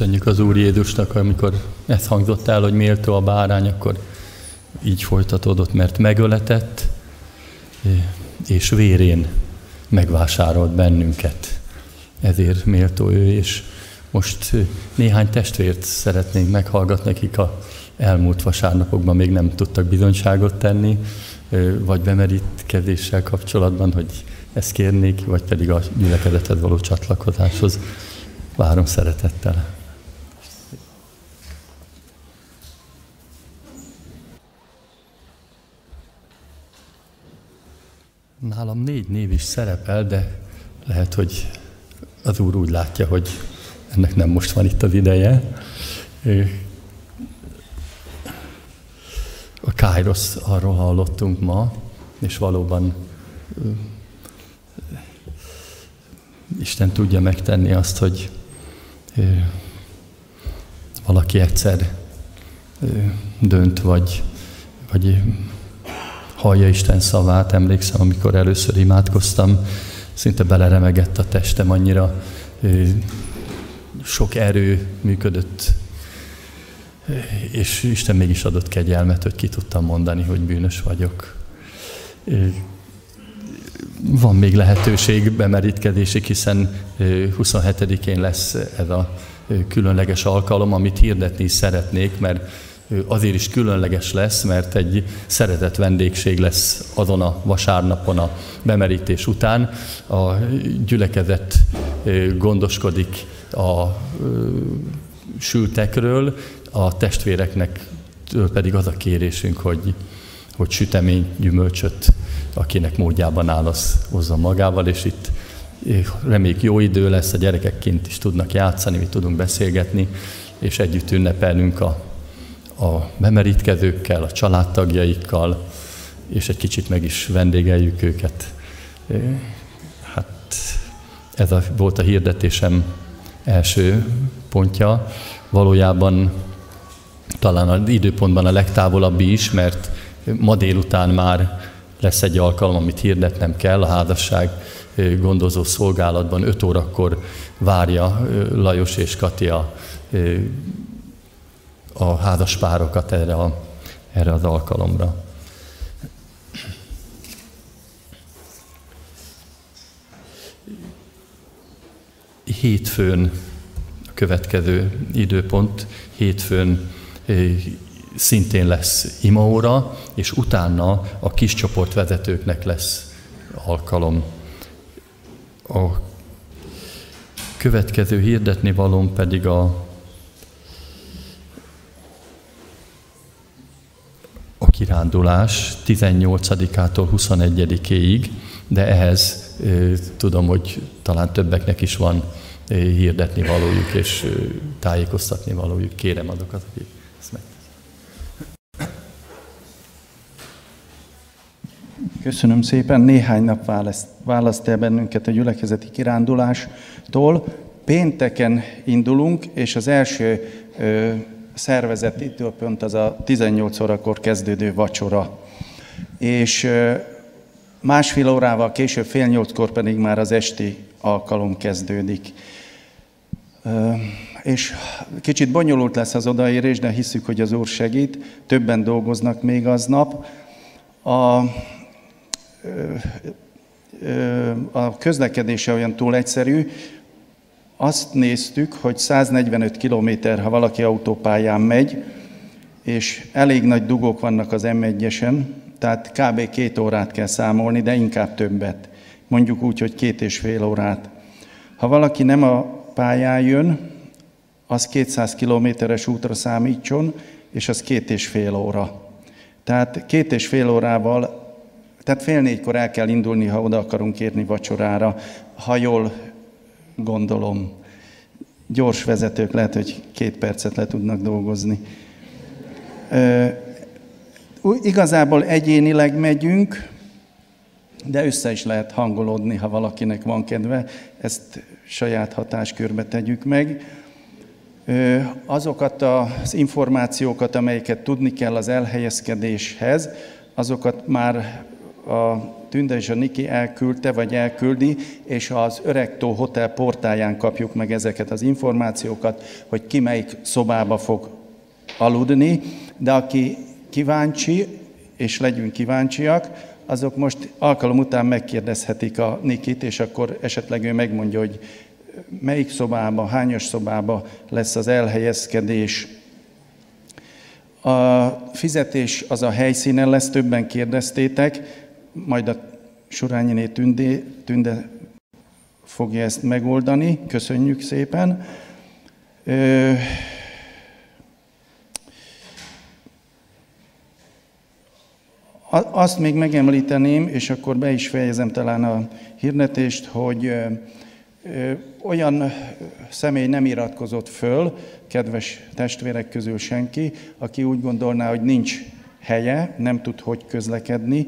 Köszönjük az Úr Jézusnak, amikor ez hangzott el, hogy méltó a bárány, akkor így folytatódott, mert megöletett, és vérén megvásárolt bennünket. Ezért méltó ő, és most néhány testvért szeretnénk meghallgatni, akik a elmúlt vasárnapokban még nem tudtak bizonyságot tenni, vagy bemerítkezéssel kapcsolatban, hogy ezt kérnék, vagy pedig a gyülekezethez való csatlakozáshoz. Várom szeretettel. Nálam négy név is szerepel, de lehet, hogy az úr úgy látja, hogy ennek nem most van itt az ideje. A Kairos arról hallottunk ma, és valóban Isten tudja megtenni azt, hogy valaki egyszer dönt, vagy, vagy hallja Isten szavát. Emlékszem, amikor először imádkoztam, szinte beleremegett a testem, annyira sok erő működött, és Isten mégis adott kegyelmet, hogy ki tudtam mondani, hogy bűnös vagyok. Van még lehetőség bemerítkedésig, hiszen 27-én lesz ez a különleges alkalom, amit hirdetni szeretnék, mert azért is különleges lesz, mert egy szeretett vendégség lesz azon a vasárnapon a bemerítés után. A gyülekezet gondoskodik a sültekről, a testvéreknek pedig az a kérésünk, hogy, hogy sütemény, gyümölcsöt, akinek módjában áll, az hozza magával, és itt reméljük jó idő lesz, a gyerekek kint is tudnak játszani, mi tudunk beszélgetni, és együtt ünnepelünk a, a bemerítkezőkkel, a családtagjaikkal, és egy kicsit meg is vendégeljük őket. Hát ez a, volt a hirdetésem első pontja. Valójában talán az időpontban a legtávolabbi is, mert ma délután már lesz egy alkalom, amit hirdetnem kell, a házasság gondozó szolgálatban 5 órakor várja Lajos és Katia a házaspárokat erre, a, erre az alkalomra. Hétfőn a következő időpont, hétfőn szintén lesz imaóra, és utána a kis csoport vezetőknek lesz alkalom. A következő hirdetni valóm pedig a, kirándulás 18-ától 21-éig, de ehhez tudom, hogy talán többeknek is van hirdetni valójuk és tájékoztatni valójuk. Kérem azokat, akik ezt meg. Köszönöm szépen. Néhány nap választ, választ el bennünket a gyülekezeti kirándulástól. Pénteken indulunk, és az első szervezett időpont az a 18 órakor kezdődő vacsora. És másfél órával később, fél nyolckor pedig már az esti alkalom kezdődik. És kicsit bonyolult lesz az odaérés, de hiszük, hogy az Úr segít. Többen dolgoznak még aznap. A a közlekedése olyan túl egyszerű, azt néztük, hogy 145 km, ha valaki autópályán megy, és elég nagy dugók vannak az M1-esen, tehát kb. két órát kell számolni, de inkább többet. Mondjuk úgy, hogy két és fél órát. Ha valaki nem a pályán jön, az 200 kilométeres útra számítson, és az két és fél óra. Tehát két és fél órával tehát fél négykor el kell indulni, ha oda akarunk érni vacsorára, ha jól gondolom. Gyors vezetők lehet, hogy két percet le tudnak dolgozni. Ö, igazából egyénileg megyünk, de össze is lehet hangolódni, ha valakinek van kedve. Ezt saját hatáskörbe tegyük meg. Azokat az információkat, amelyeket tudni kell az elhelyezkedéshez, azokat már a Tünde és a Niki elküldte, vagy elküldi, és az Öregtó Hotel portáján kapjuk meg ezeket az információkat, hogy ki melyik szobába fog aludni, de aki kíváncsi, és legyünk kíváncsiak, azok most alkalom után megkérdezhetik a Nikit, és akkor esetleg ő megmondja, hogy melyik szobába, hányos szobába lesz az elhelyezkedés. A fizetés az a helyszínen lesz, többen kérdeztétek, majd a Surányiné Tünde, Tünde fogja ezt megoldani. Köszönjük szépen. Ö, azt még megemlíteném, és akkor be is fejezem talán a hirdetést, hogy olyan személy nem iratkozott föl, kedves testvérek közül senki, aki úgy gondolná, hogy nincs helye, nem tud hogy közlekedni,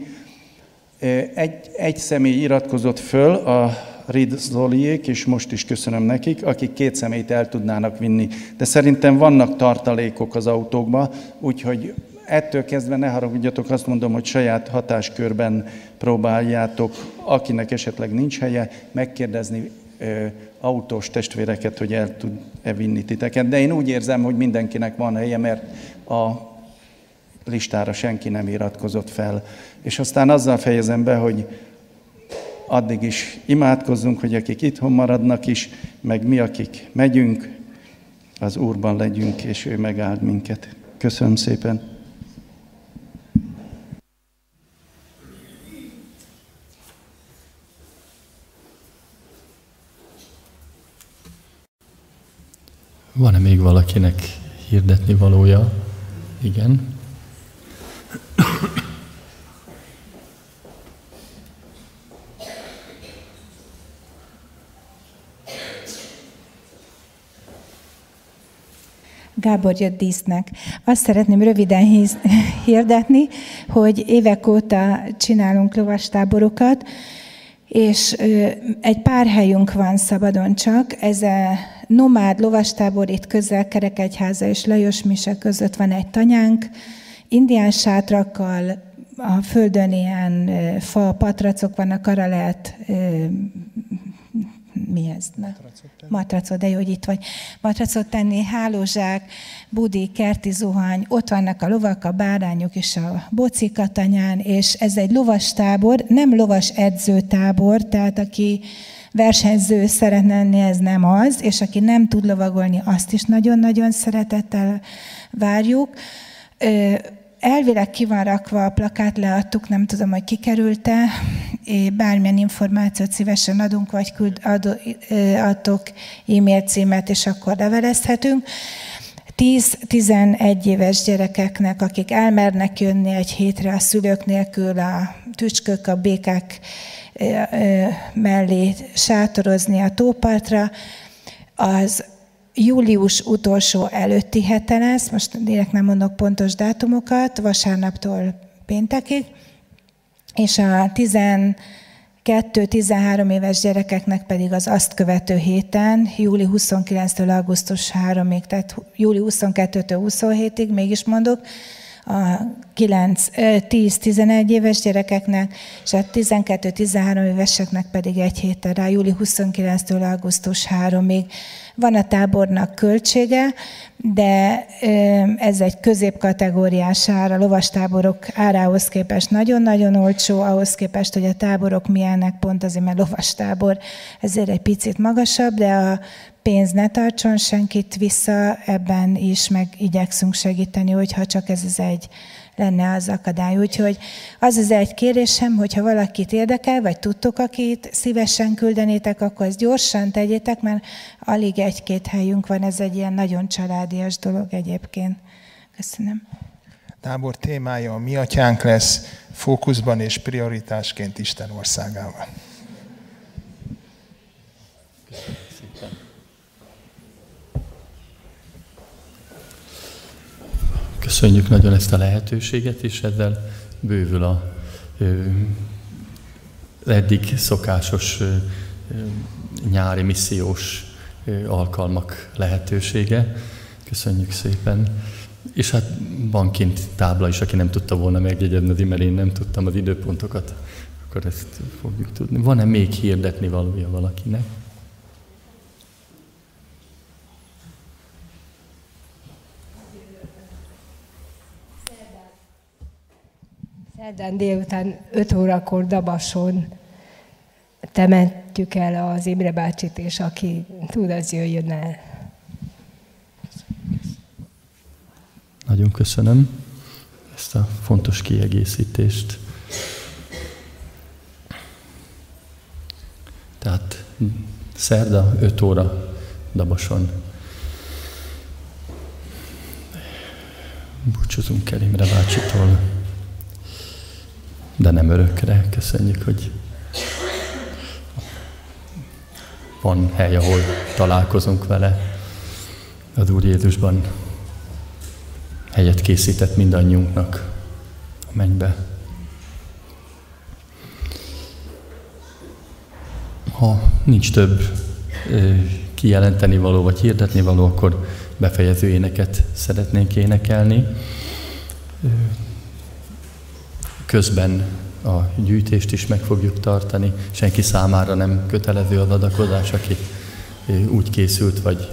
egy, egy személy iratkozott föl a Rid Zoliék, és most is köszönöm nekik, akik két szemét el tudnának vinni. De szerintem vannak tartalékok az autókba, úgyhogy ettől kezdve ne haragudjatok, azt mondom, hogy saját hatáskörben próbáljátok, akinek esetleg nincs helye, megkérdezni ö, autós testvéreket, hogy el tud-e vinni titeket. De én úgy érzem, hogy mindenkinek van helye, mert a listára senki nem iratkozott fel. És aztán azzal fejezem be, hogy addig is imádkozzunk, hogy akik itthon maradnak is, meg mi, akik megyünk, az Úrban legyünk, és ő megáld minket. Köszönöm szépen! Van-e még valakinek hirdetni valója? Igen. Gábor jött dísznek. Azt szeretném röviden hirdetni, hogy évek óta csinálunk lovastáborokat, és egy pár helyünk van szabadon csak. Ez a nomád lovastábor itt közel Kerekegyháza és Lajos Mise között van egy tanyánk, indián sátrakkal, a földön ilyen fa patracok vannak, arra lehet mi ez? Na? Matracot, de jó, hogy itt vagy. Matracot tenni, hálózsák, budi, kerti zuhany, ott vannak a lovak, a bárányok és a bocikatanyán, és ez egy lovastábor, nem lovas edzőtábor, tehát aki versenyző szeretne lenni, ez nem az, és aki nem tud lovagolni, azt is nagyon-nagyon szeretettel várjuk. Elvileg ki van rakva a plakát, leadtuk, nem tudom, hogy kikerült-e. Bármilyen információt szívesen adunk, vagy küld, ad, adtok e-mail címet, és akkor levelezhetünk. 10-11 éves gyerekeknek, akik elmernek jönni egy hétre a szülők nélkül, a tücskök, a békák mellé sátorozni a tópartra, az július utolsó előtti hete lesz, most direkt nem mondok pontos dátumokat, vasárnaptól péntekig, és a 12-13 éves gyerekeknek pedig az azt követő héten, júli 29-től augusztus 3-ig, tehát júli 22-től 27-ig, mégis mondok, a 10-11 éves gyerekeknek, és a 12-13 éveseknek pedig egy héten rá, júli 29-től augusztus 3-ig. Van a tábornak költsége, de ez egy középkategóriás ár, a lovastáborok árához képest nagyon-nagyon olcsó, ahhoz képest, hogy a táborok milyenek, pont azért, mert lovastábor ezért egy picit magasabb, de a pénz ne tartson senkit vissza, ebben is meg igyekszünk segíteni, hogyha csak ez az egy lenne az akadály. Úgyhogy az az egy kérésem, hogyha valakit érdekel, vagy tudtok, akit szívesen küldenétek, akkor ezt gyorsan tegyétek, mert alig egy-két helyünk van, ez egy ilyen nagyon családias dolog egyébként. Köszönöm. Tábor témája a mi atyánk lesz, fókuszban és prioritásként Isten országával. Köszönjük nagyon ezt a lehetőséget, és ezzel bővül a ö, eddig szokásos ö, nyári missziós ö, alkalmak lehetősége. Köszönjük szépen. És hát van kint tábla is, aki nem tudta volna megjegyezni, mert én nem tudtam az időpontokat, akkor ezt fogjuk tudni. Van-e még hirdetni valója valakinek? Szerdán délután 5 órakor Dabason temetjük el az Imre bácsit, és aki tud, az jöjjön el. Nagyon köszönöm ezt a fontos kiegészítést. Tehát szerda 5 óra Dabason. Búcsúzunk el Imre bácsitól de nem örökre. Köszönjük, hogy van hely, ahol találkozunk vele. Az Úr Jézusban helyet készített mindannyiunknak a mennybe. Ha nincs több kijelenteni való vagy hirdetni való, akkor befejező éneket szeretnénk énekelni közben a gyűjtést is meg fogjuk tartani. Senki számára nem kötelező az adakozás, aki úgy készült, vagy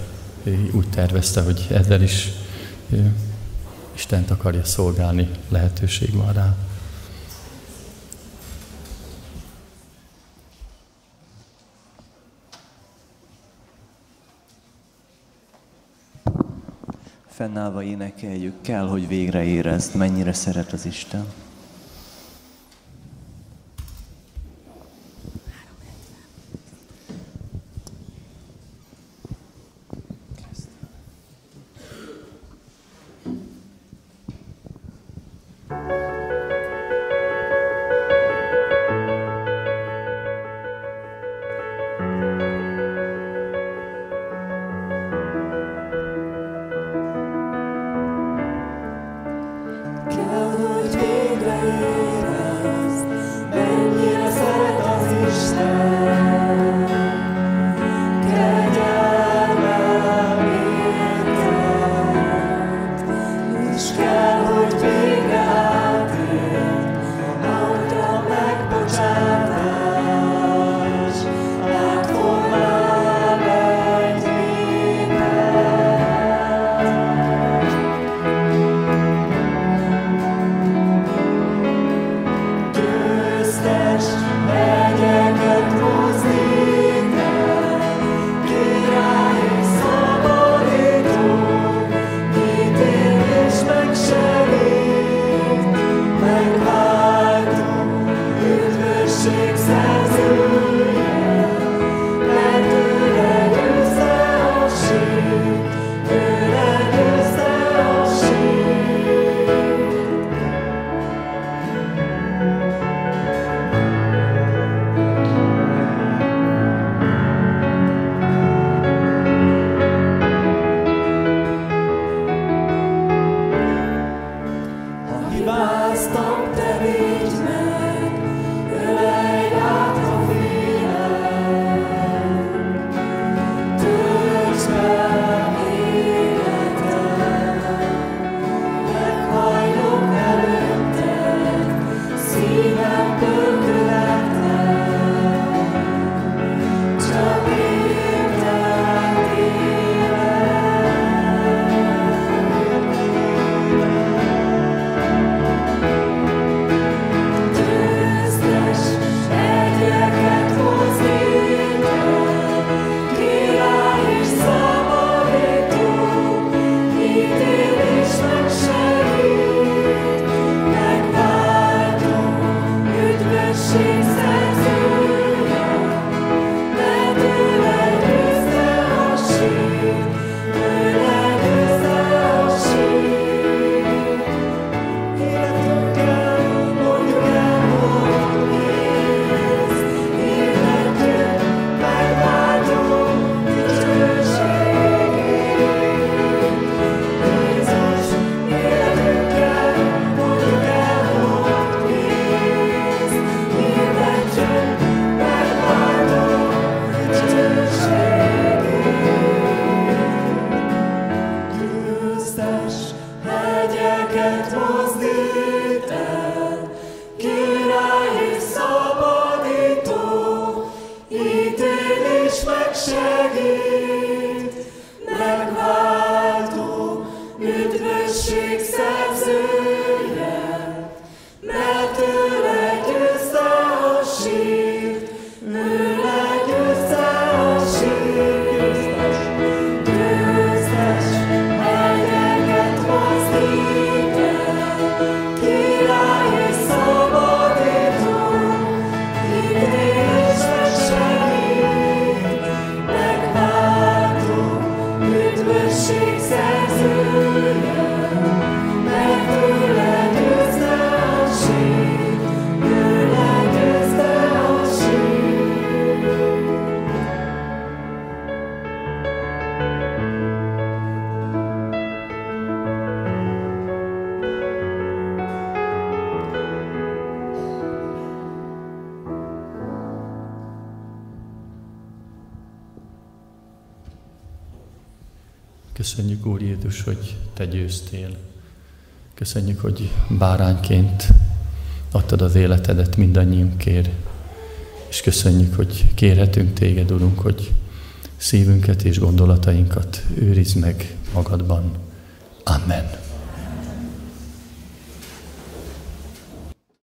úgy tervezte, hogy ezzel is Istent akarja szolgálni, lehetőség van rá. Fennállva énekeljük, kell, hogy végre érezd, mennyire szeret az Isten. Köszönjük, hogy bárányként adtad az életedet mindannyiunkért. És köszönjük, hogy kérhetünk Téged, Urunk, hogy szívünket és gondolatainkat őrizd meg magadban. Amen.